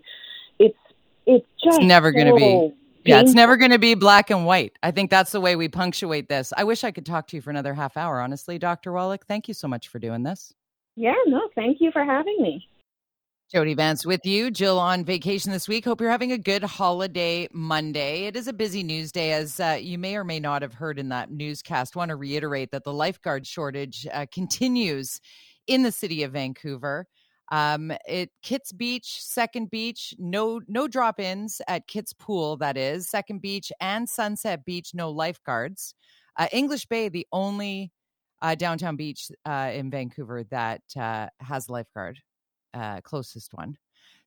it's it's just it's never so, going to be yeah, it's never going to be black and white. I think that's the way we punctuate this. I wish I could talk to you for another half hour, honestly, Dr. Wolak. Thank you so much for doing this. Yeah, no, thank you for having me. Jody Vance with you. Jill on vacation this week. Hope you're having a good holiday Monday. It is a busy news day, as uh, you may or may not have heard in that newscast. Want to reiterate that the lifeguard shortage uh, continues in the city of Vancouver. Um, it Kits Beach, Second Beach, no no drop ins at Kits Pool. That is Second Beach and Sunset Beach, no lifeguards. Uh, English Bay, the only uh, downtown beach uh, in Vancouver that uh, has lifeguard, uh, closest one.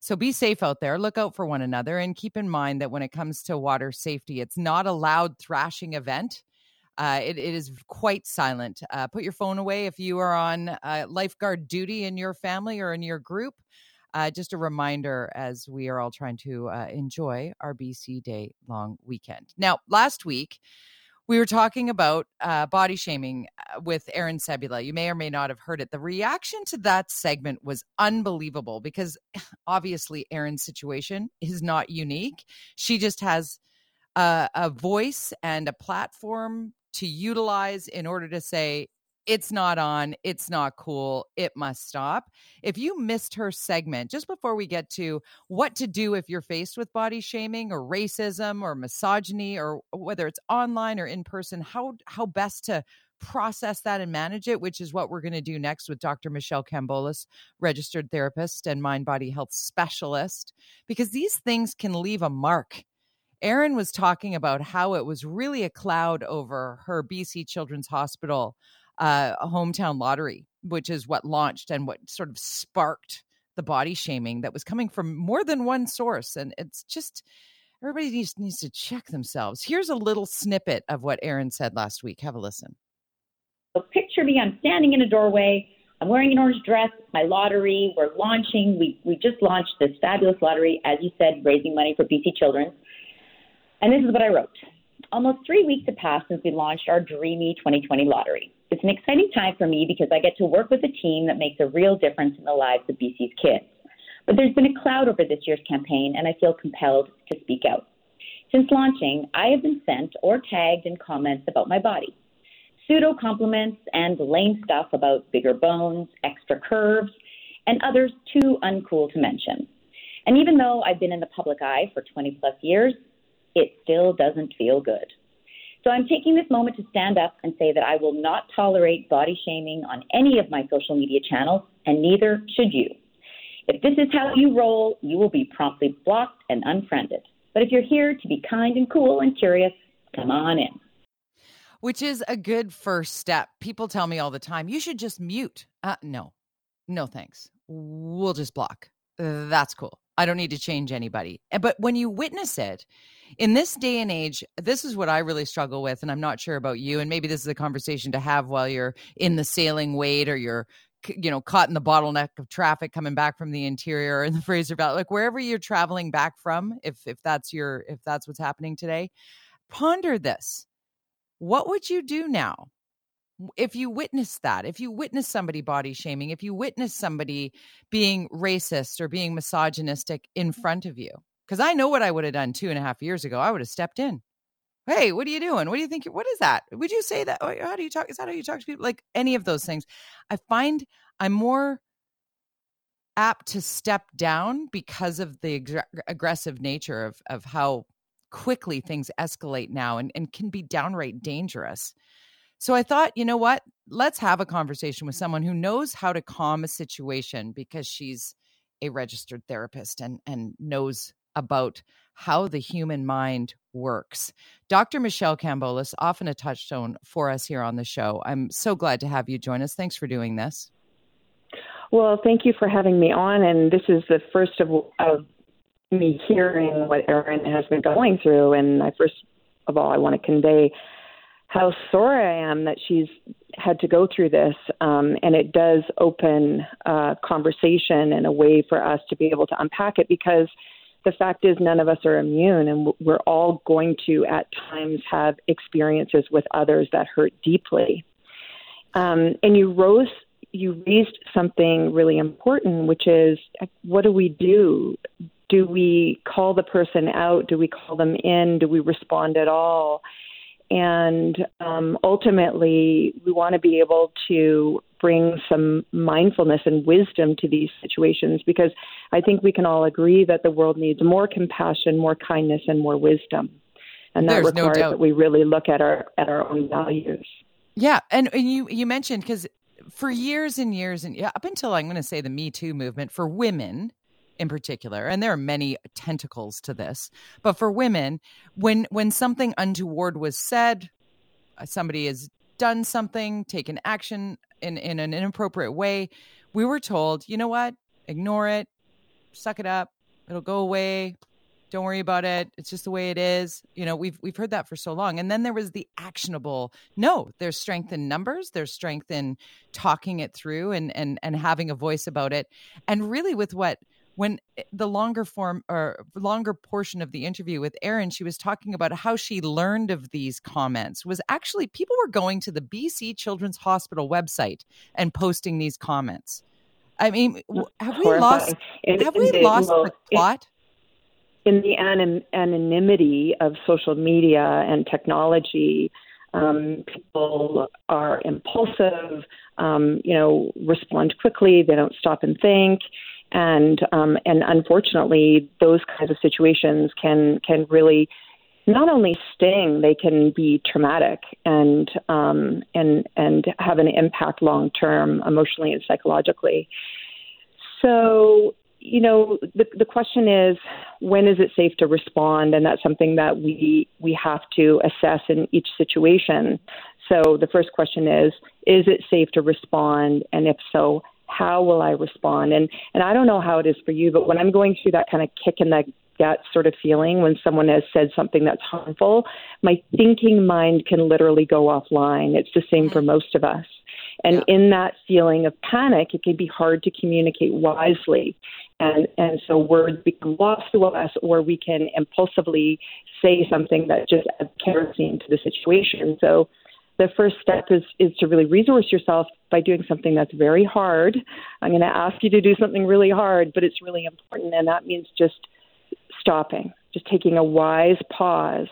So be safe out there. Look out for one another, and keep in mind that when it comes to water safety, it's not a loud thrashing event. Uh, it, it is quite silent. Uh, put your phone away if you are on uh, lifeguard duty in your family or in your group. Uh, just a reminder as we are all trying to uh, enjoy our BC Day long weekend. Now, last week, we were talking about uh, body shaming with Erin Cebula. You may or may not have heard it. The reaction to that segment was unbelievable because obviously Erin's situation is not unique. She just has a voice and a platform to utilize in order to say, it's not on, it's not cool, it must stop. If you missed her segment, just before we get to what to do if you're faced with body shaming or racism or misogyny or whether it's online or in person, how how best to process that and manage it, which is what we're going to do next with Dr. Michelle Kambolis, registered therapist and mind body health specialist, because these things can leave a mark Erin was talking about how it was really a cloud over her BC Children's Hospital uh, hometown lottery, which is what launched and what sort of sparked the body shaming that was coming from more than one source. And it's just everybody needs, needs to check themselves. Here's a little snippet of what Erin said last week. Have a listen. So picture me, I'm standing in a doorway. I'm wearing an orange dress, my lottery. We're launching. We, we just launched this fabulous lottery, as you said, raising money for BC Children's. And this is what I wrote. Almost three weeks have passed since we launched our Dreamy 2020 lottery. It's an exciting time for me because I get to work with a team that makes a real difference in the lives of BC's kids. But there's been a cloud over this year's campaign, and I feel compelled to speak out. Since launching, I have been sent or tagged in comments about my body. pseudo compliments and lame stuff about bigger bones, extra curves, and others too uncool to mention. And even though I've been in the public eye for 20 plus years, it still doesn't feel good. So I'm taking this moment to stand up and say that I will not tolerate body shaming on any of my social media channels, and neither should you. If this is how you roll, you will be promptly blocked and unfriended. But if you're here to be kind and cool and curious, come on in. Which is a good first step. People tell me all the time, you should just mute. Uh, no, no thanks. We'll just block. That's cool. I don't need to change anybody. But when you witness it, in this day and age, this is what I really struggle with. And I'm not sure about you. And maybe this is a conversation to have while you're in the sailing wait or you're you know caught in the bottleneck of traffic coming back from the interior in the Fraser Valley, like wherever you're traveling back from, if if that's your if that's what's happening today, ponder this. What would you do now? If you witness that, if you witness somebody body shaming, if you witness somebody being racist or being misogynistic in mm-hmm. front of you, because I know what I would have done two and a half years ago. I would have stepped in. Hey, what are you doing? What do you think? What is that? Would you say that? Oh, how do you talk? Is that how you talk to people? Like any of those things. I find I'm more apt to step down because of the ag- aggressive nature of, of how quickly things escalate now and, and can be downright dangerous. So I thought, you know what? Let's have a conversation with someone who knows how to calm a situation because she's a registered therapist and, and knows about how the human mind works. Dr. Michelle Kambolis, often a touchstone for us here on the show. I'm so glad to have you join us. Thanks for doing this. Well, thank you for having me on. And this is the first of, of me hearing what Erin has been going through. And I first of all, I want to convey how sorry I am that she's had to go through this. Um, and it does open uh, conversation and a way for us to be able to unpack it because the fact is none of us are immune and we're all going to at times have experiences with others that hurt deeply. Um, and you rose you raised something really important, which is what do we do? Do we call the person out? Do we call them in? Do we respond at all? And um, ultimately, we want to be able to bring some mindfulness and wisdom to these situations because I think we can all agree that the world needs more compassion, more kindness, and more wisdom. And that There's requires no that we really look at our at our own values. Yeah, and, and you you mentioned because for years and years and yeah, up until I'm going to say the Me Too movement for women, in particular and there are many tentacles to this but for women when when something untoward was said uh, somebody has done something taken action in in an inappropriate way we were told you know what? Ignore it. Suck it up. It'll go away. Don't worry about it. It's just the way it is. You know we've we've heard that for so long. And then there was the actionable no there's strength in numbers. There's strength in talking it through and and and having a voice about it. And really with what when eh, the longer form or longer portion of the interview with Erin, she was talking about how she learned of these comments was actually people were going to the BC Children's Hospital website and posting these comments. I mean, have we lost? have we lost the plot? In the anon- anonymity of social media and technology, um, people are impulsive. Um, you know, respond quickly. They don't stop and think and um, and unfortunately, those kinds of situations can can really not only sting, they can be traumatic and um, and and have an impact long term, emotionally and psychologically. So you know the the question is when is it safe to respond? And that's something that we we have to assess in each situation. So the first question is is it safe to respond? And if so how will I respond? And and I don't know how it is for you, but when I'm going through that kind of kick in the gut sort of feeling when someone has said something that's harmful, my thinking mind can literally go offline. It's the same for most of us. And yeah. in that feeling of panic, it can be hard to communicate wisely. And, and so words become lost to us, or we can impulsively say something that just adds kerosene to the situation. So the first step is is to really resource yourself by doing something that's very hard. I'm going to ask you to do something really hard, but it's really important, and that means just stopping, just taking a wise pause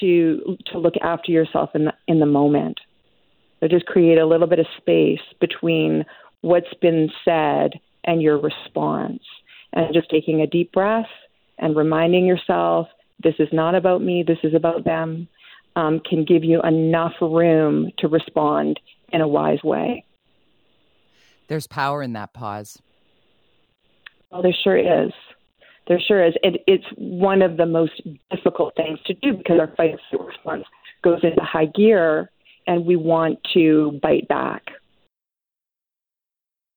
to to look after yourself in the in the moment. So just create a little bit of space between what's been said and your response. And just taking a deep breath and reminding yourself, this is not about me, this is about them, um, can give you enough room to respond in a wise way. There's power in that pause. Well, there sure is. There sure is. It, it's one of the most difficult things to do because our fight or response goes into high gear and we want to bite back.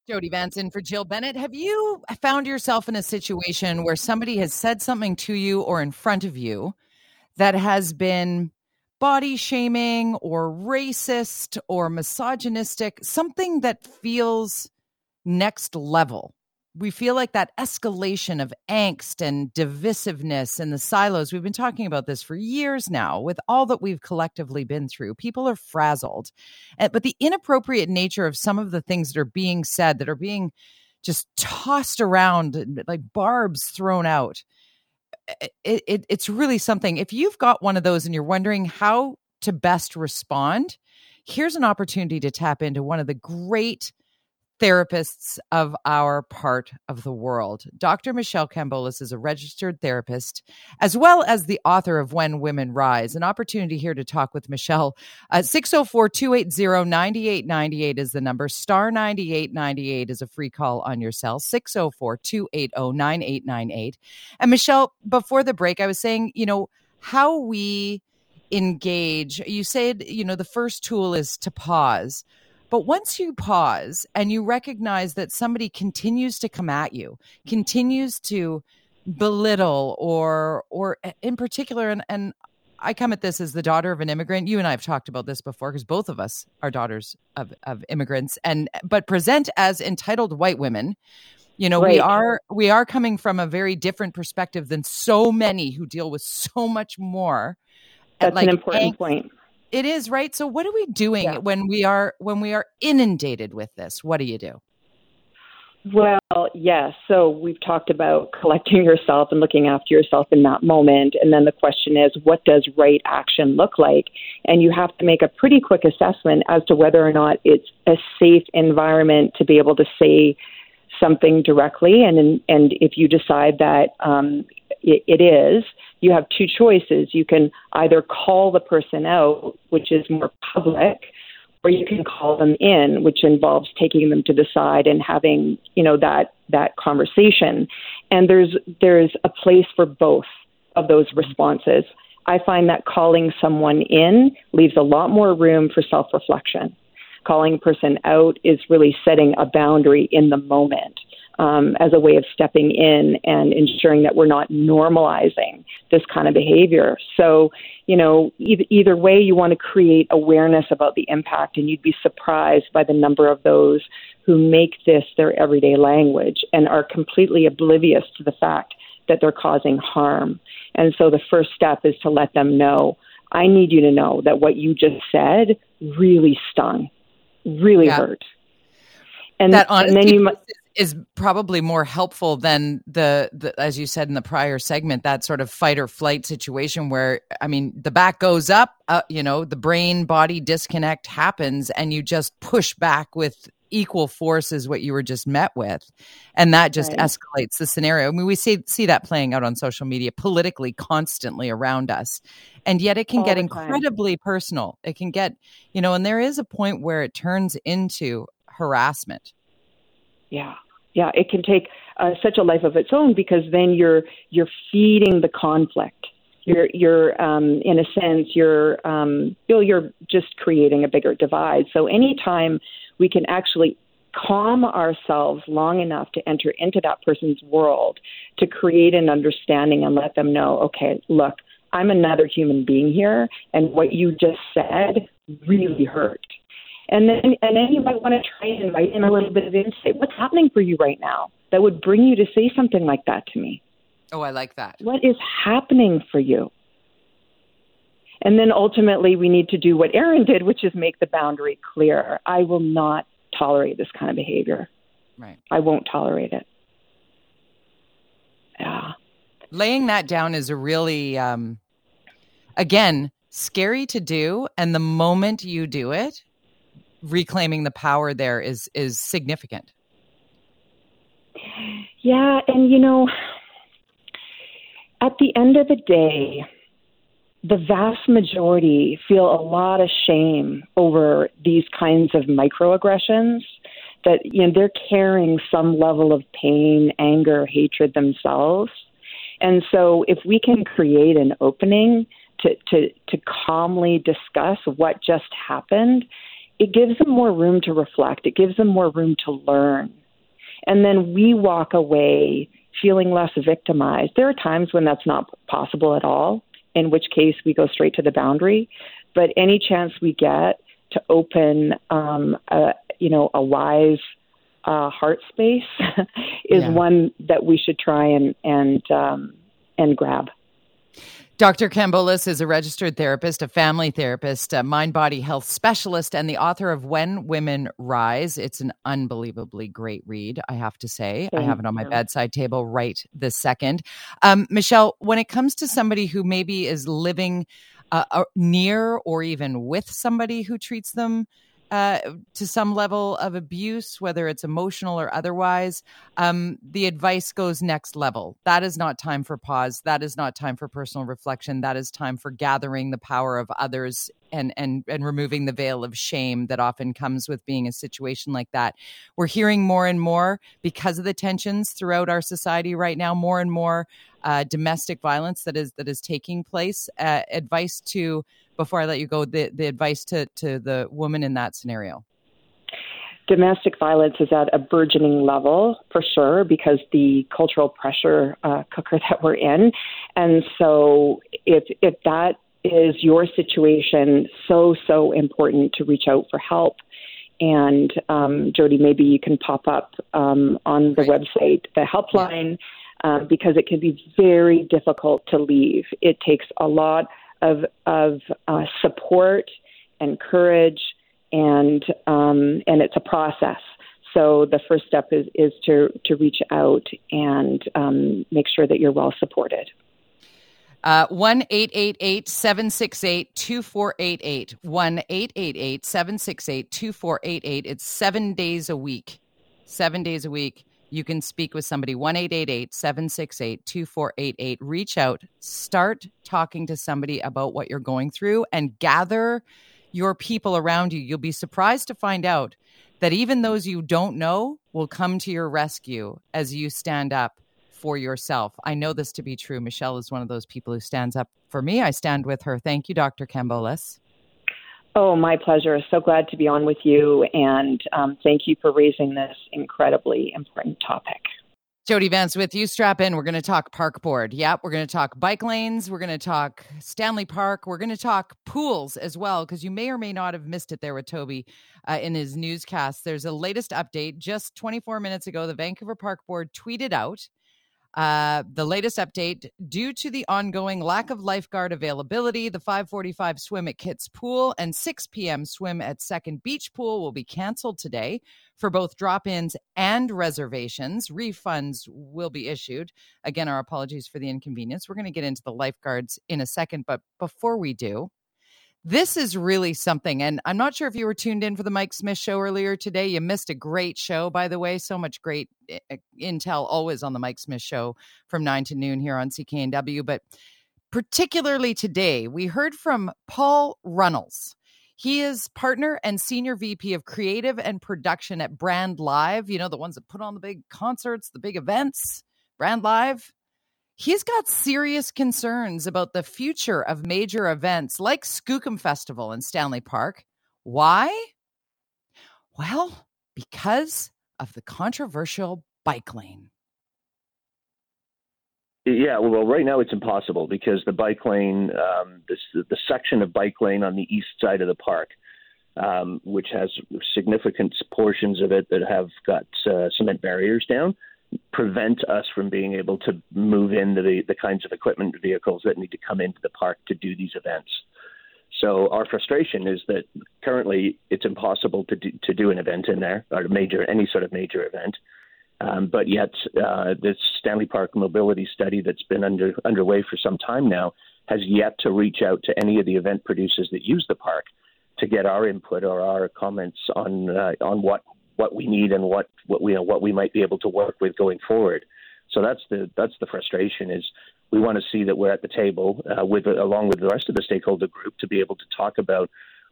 Jody Vance in for Jill Bennett. Have you found yourself in a situation where somebody has said something to you or in front of you that has been body shaming or racist or misogynistic, something that feels next level? we feel like that escalation of angst and divisiveness in the silos. We've been talking about this for years now with all that we've collectively been through. People are frazzled. But the inappropriate nature of some of the things that are being said, that are being just tossed around like barbs thrown out, it, it, it's really something. If you've got one of those and you're wondering how to best respond, here's an opportunity to tap into one of the great therapists of our part of the world. Dr. Michelle Kambolis is a registered therapist, as well as the author of When Women Rise. An opportunity here to talk with Michelle. Uh, 604 280 9898 is the number. Star 9898 is a free call on your cell. 604 280 9898. And Michelle, before the break, I was saying, you know, how we engage. You said, you know, the first tool is to pause. But once you pause and you recognize that somebody continues to come at you, continues to belittle or or in particular and, and I come at this as the daughter of an immigrant. You and I have talked about this before because both of us are daughters of, of immigrants and but present as entitled white women. You know, right. we are we are coming from a very different perspective than so many who deal with so much more. That's like, an important point it is, right? So what are we doing yeah. when we are when we are inundated with this? What do you do? Well, yes. So we've talked about collecting yourself and looking after yourself in that moment. And then the question is, what does right action look like? And you have to make a pretty quick assessment as to whether or not it's a safe environment to be able to say something directly. And, and if you decide that um, it, it is, you have two choices. You can either call the person out, which is more public, or you can call them in, which involves taking them to the side and having, you know, that that conversation. And there's there's a place for both of those mm-hmm. responses. I find that calling someone in leaves a lot more room for self-reflection. Calling a person out is really setting a boundary in the moment um, as a way of stepping in and ensuring that we're not normalizing this kind of behavior. So, you know, either, either way, you want to create awareness about the impact, and you'd be surprised by the number of those who make this their everyday language and are completely oblivious to the fact that they're causing harm. And so the first step is to let them know I need you to know that what you just said really stung, really yeah. hurt. And, that and then you might is probably more helpful than the, the, as you said in the prior segment that sort of fight or flight situation where i mean the back goes up uh, you know the brain body disconnect happens and you just push back with equal force as what you were just met with. And that just right. escalates the scenario. I mean we see see that playing out on social media politically constantly around us. And yet it can All get incredibly personal. It can get you know and there is a point where it turns into harassment yeah. Yeah it can take uh, such a life of its own because then you're you're feeding the conflict. You're you're um, in a sense you're um, you're just creating a bigger divide. So anytime we can actually calm ourselves long enough to enter into that person's world to create an understanding and let them know okay look i'm another human being here and what you just said really hurt and then and then you might want to try and invite in a little bit of insight. What's happening for you right now that would bring you to say something like that to me? Oh, I like that. What is happening for you? And then ultimately, we need to do what Erin did, which is make the boundary clear. I will not tolerate this kind of behavior. Right. I won't tolerate it. Yeah. Laying that down is a really, um, again, scary to do. And the moment you do it, reclaiming the power there is is significant. Yeah, and you know, at the end of the day, the vast majority feel a lot of shame over these kinds of microaggressions that you know they're carrying some level of pain, anger, hatred themselves. And so if we can create an opening to, to, to calmly discuss what just happened, it gives them more room to reflect. It gives them more room to learn. And then we walk away feeling less victimized. There are times when that's not possible at all, in which case we go straight to the boundary. But any chance we get to open, um, a, you know, a wise uh, heart space is yeah. one that we should try and and um, and grab. Dr. Kambolis is a registered therapist, a family therapist, a mind body health specialist, and the author of When Women Rise. It's an unbelievably great read, I have to say. Thank I have it on my bedside table right this second. Um, Michelle, when it comes to somebody who maybe is living uh, uh near or even with somebody who treats them uh, to some level of abuse, whether it's emotional or otherwise, um, the advice goes next level. That is not time for pause. That is not time for personal reflection. That is time for gathering the power of others and and and removing the veil of shame that often comes with being in a situation like that. We're hearing more and more because of the tensions throughout our society right now. More and more uh, domestic violence that is that is taking place. Uh, advice to before I let you go, the, the advice to, to the woman in that scenario? Domestic violence is at a burgeoning level for sure because the cultural pressure uh, cooker that we're in. And so if, if that is your situation, so, so important to reach out for help. And um, Jody, maybe you can pop up um, on the right. website the helpline um, because it can be very difficult to leave. It takes a lot of of uh, support and courage, and um, and it's a process. So the first step is is to to reach out and um, make sure that you're well supported. Uh, one eight eight eight seven six eight two four eight eight one eight eight eight seven six eight two four eight eight. It's seven days a week, seven days a week you can speak with somebody 1-888-768-2488 reach out start talking to somebody about what you're going through and gather your people around you. You'll be surprised to find out that even those you don't know will come to your rescue as you stand up for yourself. I know this to be true. Michelle is one of those people who stands up for me. I stand with her. Thank you dr kambolis Oh, my pleasure. So glad to be on with you, and um, thank you for raising this incredibly important topic. Jody Vance with you. Strap in. We're going to talk park board. Yep. We're going to talk bike lanes. We're going to talk Stanley Park. We're going to talk pools as well, because you may or may not have missed it there with Toby uh, in his newscast. There's a latest update. Just 24 minutes ago, the Vancouver Park Board tweeted out uh, the latest update due to the ongoing lack of lifeguard availability, the 545 swim at Kits Pool and 6 p.m. swim at Second Beach Pool will be canceled today for both drop ins and reservations. Refunds will be issued. Again, our apologies for the inconvenience. We're going to get into the lifeguards in a second, but before we do, this is really something. And I'm not sure if you were tuned in for the Mike Smith show earlier today. You missed a great show, by the way. So much great eh, eh, intel always on the Mike Smith show from 9 to noon here on CKNW. But particularly today, we heard from Paul Runnels. He is partner and senior VP of creative and production at Brand Live. You know, the ones that put on the big concerts, the big events, Brand Live he's got serious concerns about the future of major events like Skookum Festival in Stanley Park. Why? Well, because of the controversial bike lane. Yeah, well, right now it's impossible because the bike lane, um, this, the section of bike lane on the east side of the park, um, which has significant portions of it that have got uh, cement barriers down, prevent us from being able to move in the, the kinds of equipment vehicles that need to come into the park to do these events. So our frustration is that currently it's impossible to do, to do an event in there or major any sort of major event. Um, but yet, uh, this Stanley Park mobility study that's been under underway for some time now has yet to reach out to any of the event producers that use the park to get our input or our comments on uh, on what what we need and what what we you know, what we might be able to work with going forward. So that's the that's the frustration is we want to see that we're at the table uh, with along with the rest of the stakeholder group to be able to talk about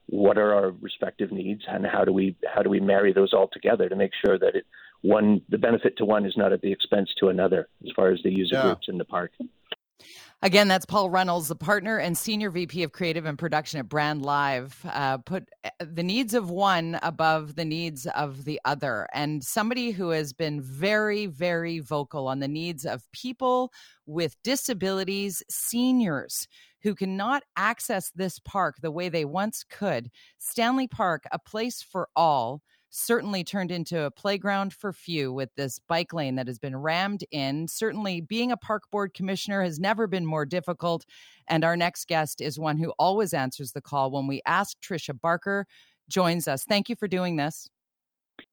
what are our respective needs and how do we how do we marry those all together to make sure that it one the benefit to one is not at the expense to another as far as the user yeah. groups in the park. Again, that's Paul Reynolds, the partner and senior VP of creative and production at Brand Live. Uh, put uh, the needs of one above the needs of the other. And somebody who has been very, very vocal on the needs of people with disabilities, seniors who cannot access this park the way they once could. Stanley Park, a place for all certainly turned into a playground for few with this bike lane that has been rammed in. Certainly, being a park board commissioner has never been more difficult. And our next guest is one who always answers the call when we ask. Tricia Barker joins us. Thank you for doing this.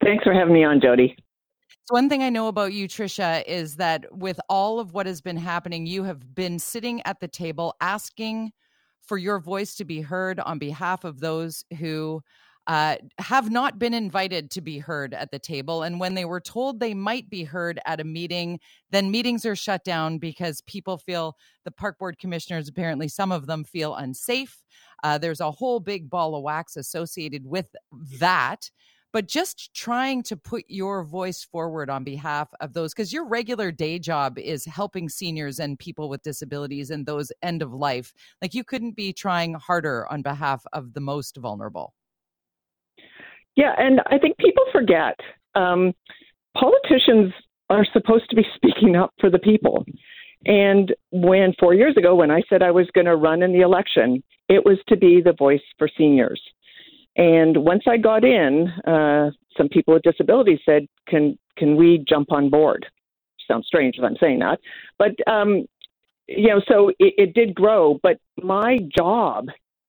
Thanks for having me on, Jody. So one thing I know about you, Tricia, is that with all of what has been happening, you have been sitting at the table asking for your voice to be heard on behalf of those who uh, have not been invited to be heard at the table. And when they were told they might be heard at a meeting, then meetings are shut down because people feel the park board commissioners, apparently, some of them feel unsafe. Uh, there's a whole big ball of wax associated with that. But just trying to put your voice forward on behalf of those, because your regular day job is helping seniors and people with disabilities and those end of life. Like you couldn't be trying harder on behalf of the most vulnerable. Yeah, and I think people forget um, politicians are supposed to be speaking up for the people. And when four years ago, when I said I was going to run in the election, it was to be the voice for seniors. And once I got in, uh, some people with disabilities said, "Can can we jump on board?" Sounds strange if I'm saying that, but um, you know, so it, it did grow. But my job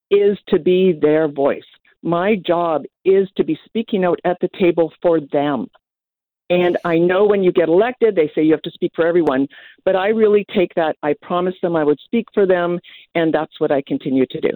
is to be their voice my job is to be speaking out at the table for them. And I know when you get elected, they say you have to speak for everyone, but I really take that. I promised them I would speak for them, and that's what I continue to do.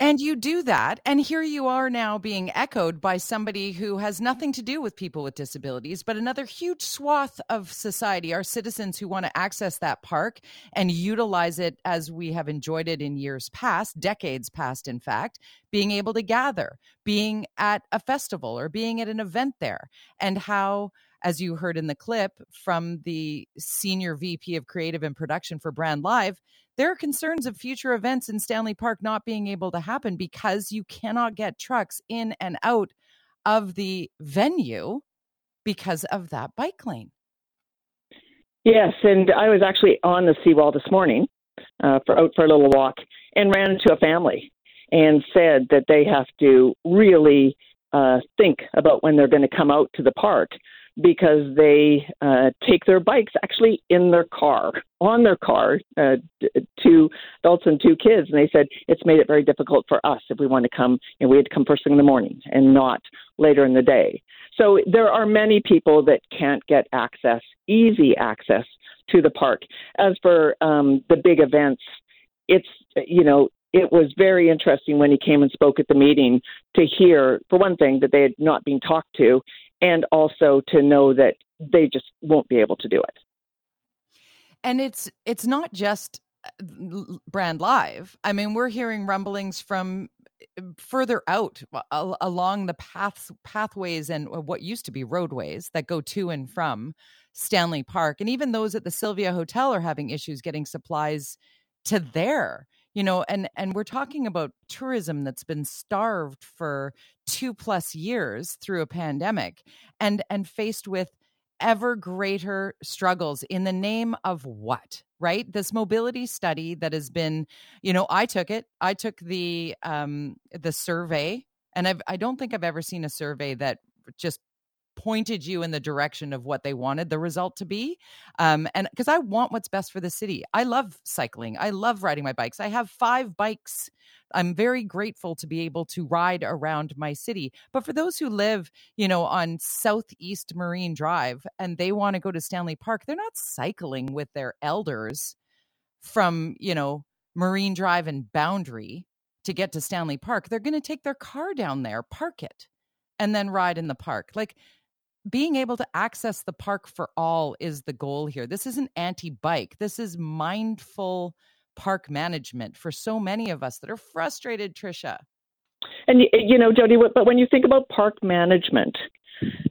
And you do that. And here you are now being echoed by somebody who has nothing to do with people with disabilities, but another huge swath of society, our citizens who want to access that park and utilize it as we have enjoyed it in years past, decades past, in fact, being able to gather, being at a festival or being at an event there, and how as you heard in the clip from the senior VP of creative and production for Brand Live, there are concerns of future events in Stanley Park not being able to happen because you cannot get trucks in and out of the venue because of that bike lane. Yes, and I was actually on the seawall this morning uh, for out for a little walk and ran into a family and said that they have to really uh, think about when they're going to come out to the park because they uh, take their bikes actually in their car, on their car, uh, two adults and two kids. And they said it's made it very difficult for us if we want to come, and we had to come first thing in the morning and not later in the day. So there are many people that can't get access, easy access to the park. As for um, the big events, it's, you know, it was very interesting when he came and spoke at the meeting to hear, for one thing, that they had not been talked to, and also to know that they just won't be able to do it. And it's it's not just uh, brand live. I mean, we're hearing rumblings from uh, further out along the paths pathways and what used to be roadways that go to and from Stanley Park and even those at the Sylvia Hotel are having issues getting supplies to there you know and and we're talking about tourism that's been starved for 2 plus years through a pandemic and and faced with ever greater struggles in the name of what right? This mobility study that has been you know i took it. I took the um the survey and I've, i don't think i've ever seen a survey that just pointed you in the direction of what they wanted the result to be. Um, and because I want what's best for the city. I love cycling. I love riding my bikes. I have five bikes. I'm very grateful to be able to ride around my city. But for those who live, you know, on Southeast Marine Drive and they want to go to Stanley Park, they're not cycling with their elders from, you know, Marine Drive and Boundary to get to Stanley Park, they're going to take their car down there, park it, and then ride in the park. Like being able to access the park for all is the goal here. This isn't anti bike, this is mindful park management for so many of us that are frustrated, Tricia. And, eh, you know, Jody, but when you think about park management,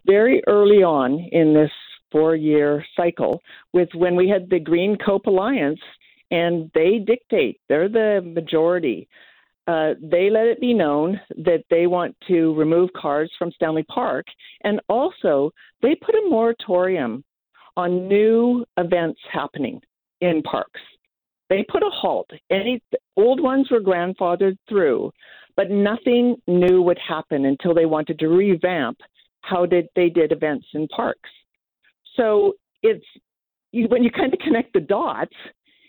very early on in this four year cycle, with when we had the Green COPE Alliance, and they dictate, they're the majority. Uh, they let it be known that they want to remove cars from Stanley Park, and also they put a moratorium on new events happening in parks. They put a halt. Any old ones were grandfathered through, but nothing new would happen until they wanted to revamp how did they did events in parks. So it's when you kind of connect the dots,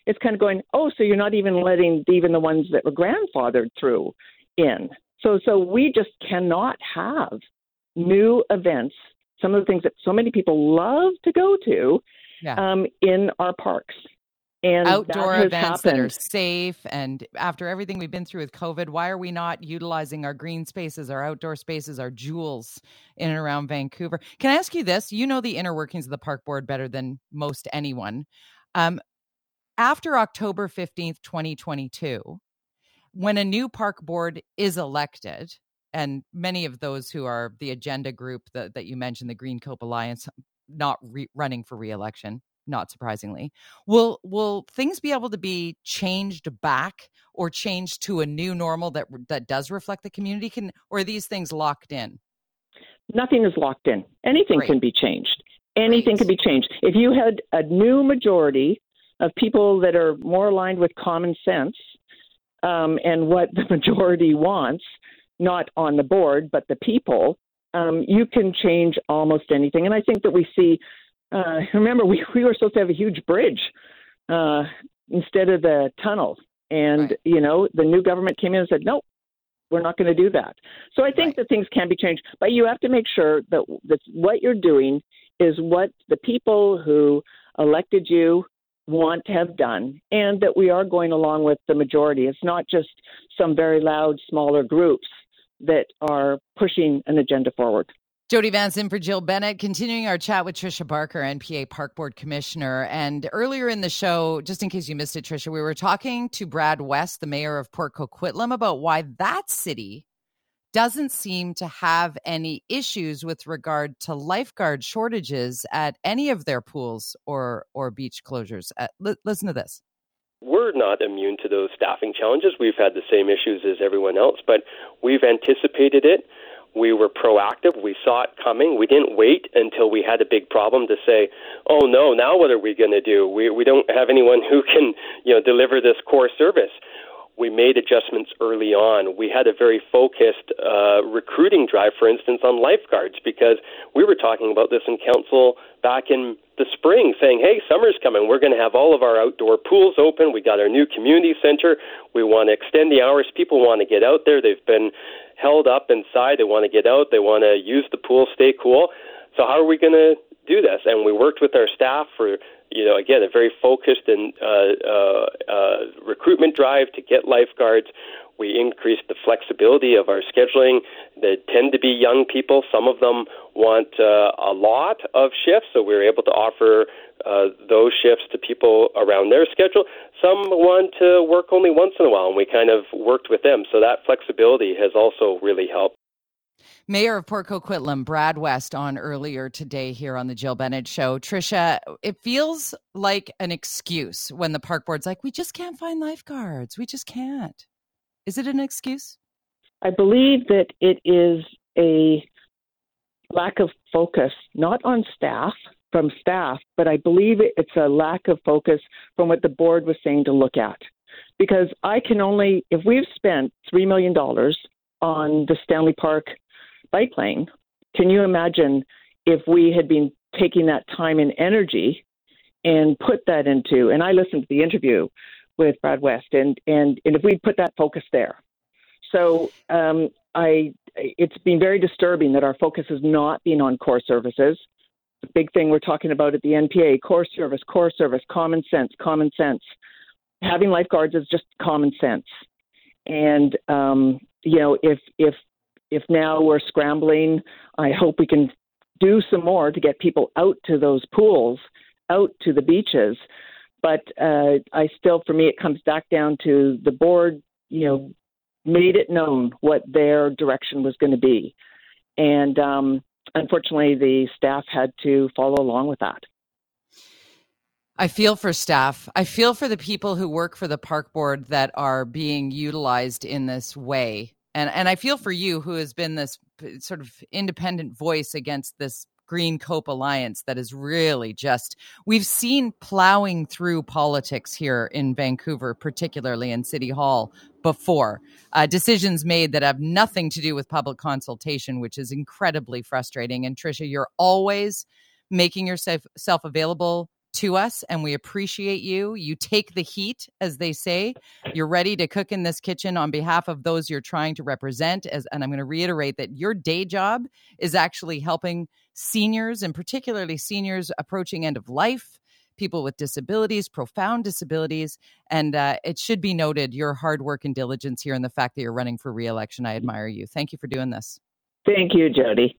it's kind of going, oh, so you're not even letting even the ones that were grandfathered through in. So so we just cannot have new events. Some of the things that so many people love to go to yeah. um, in our parks. And outdoor events happened. that are safe. And after everything we've been through with COVID, why are we not utilizing our green spaces, our outdoor spaces, our jewels in and around Vancouver? Can I ask you this? You know the inner workings of the park board better than most anyone. Um, after October 15th, 2022, when a new park board is elected, and many of those who are the agenda group that, that you mentioned, the Green COPE Alliance, not re- running for reelection, not surprisingly, will will things be able to be changed back or changed to a new normal that that does reflect the community? Can or are these things locked in? Nothing is locked in. Anything Great. can be changed. Anything Great. can be changed. If you had a new majority of people that are more aligned with common sense um, and what the majority wants, not on the board, but the people, um, you can change almost anything. And I think that we see, uh, remember, we, we were supposed to have a huge bridge uh, instead of the tunnel. And, Right. you know, the new government came in and said, nope, we're not going to do that. So I think Right. that things can be changed, but you have to make sure that, that what you're doing is what the people who elected you want to have done, and that we are going along with the majority. It's not just some very loud, smaller groups that are pushing an agenda forward. Jody Vance in for Jill Bennett, continuing our chat with Tricia Barker, NPA Park Board Commissioner. And earlier in the show, just in case you missed it, Tricia, we were talking to Brad West, the mayor of Port Coquitlam, about why that city doesn't seem to have any issues with regard to lifeguard shortages at any of their pools or or beach closures. Uh, li- listen to this. We're not immune to those staffing challenges. We've had the same issues as everyone else, but we've anticipated it. We were proactive. We saw it coming. We didn't wait until we had a big problem to say, "Oh no, now what are we going to do? We we don't have anyone who can, you know, deliver this core service." We made adjustments early on. We had a very focused uh, recruiting drive, for instance, on lifeguards because we were talking about this in council back in the spring, saying, "Hey, summer's coming. We're going to have all of our outdoor pools open. We got our new community center. We want to extend the hours. People want to get out there. They've been held up inside. They want to get out. They want to use the pool, stay cool. So how are we going to do this?" And we worked with our staff for you know, again, a very focused and uh, uh, uh, recruitment drive to get lifeguards. We increased the flexibility of our scheduling. They tend to be young people. Some of them want uh, a lot of shifts, so we were able to offer uh, those shifts to people around their schedule. Some want to work only once in a while, and we kind of worked with them. So that flexibility has also really helped. Mayor of Port Coquitlam, Brad West, on earlier today here on the Jill Bennett Show. Tricia, it feels like an excuse when the park board's like, we just can't find lifeguards. We just can't. Is it an excuse? I believe that it is a lack of focus, not on staff, from staff, but I believe it's a lack of focus from what the board was saying to look at. Because I can only, if we've spent $3 million on the Stanley Park bike can you imagine if we had been taking that time and energy and put that into, and I listened to the interview with Brad West, and, and, and if we put that focus there. So um, I, it's been very disturbing that our focus has not been on core services. The big thing we're talking about at the NPA core service, core service, common sense, common sense. Having lifeguards is just common sense. and um, you know, if if if now we're scrambling, I hope we can do some more to get people out to those pools, out to the beaches. But uh, I still, for me, it comes back down to the board. You know, made it known what their direction was going to be, and um, unfortunately, the staff had to follow along with that. I feel for staff. I feel for the people who work for the park board that are being utilized in this way. And and I feel for you who has been this sort of independent voice against this Green COPE Alliance that is really just we've seen plowing through politics here in Vancouver, particularly in City Hall before. Uh, decisions made that have nothing to do with public consultation, which is incredibly frustrating. And Tricia, you're always making yourself self available to us and we appreciate you. You take the heat, as they say. You're ready to cook in this kitchen on behalf of those you're trying to represent. As, and I'm going to reiterate that your day job is actually helping seniors and particularly seniors approaching end of life, people with disabilities, profound disabilities. And uh, it should be noted your hard work and diligence here and the fact that you're running for reelection. I admire you. Thank you for doing this. Thank you, Jody.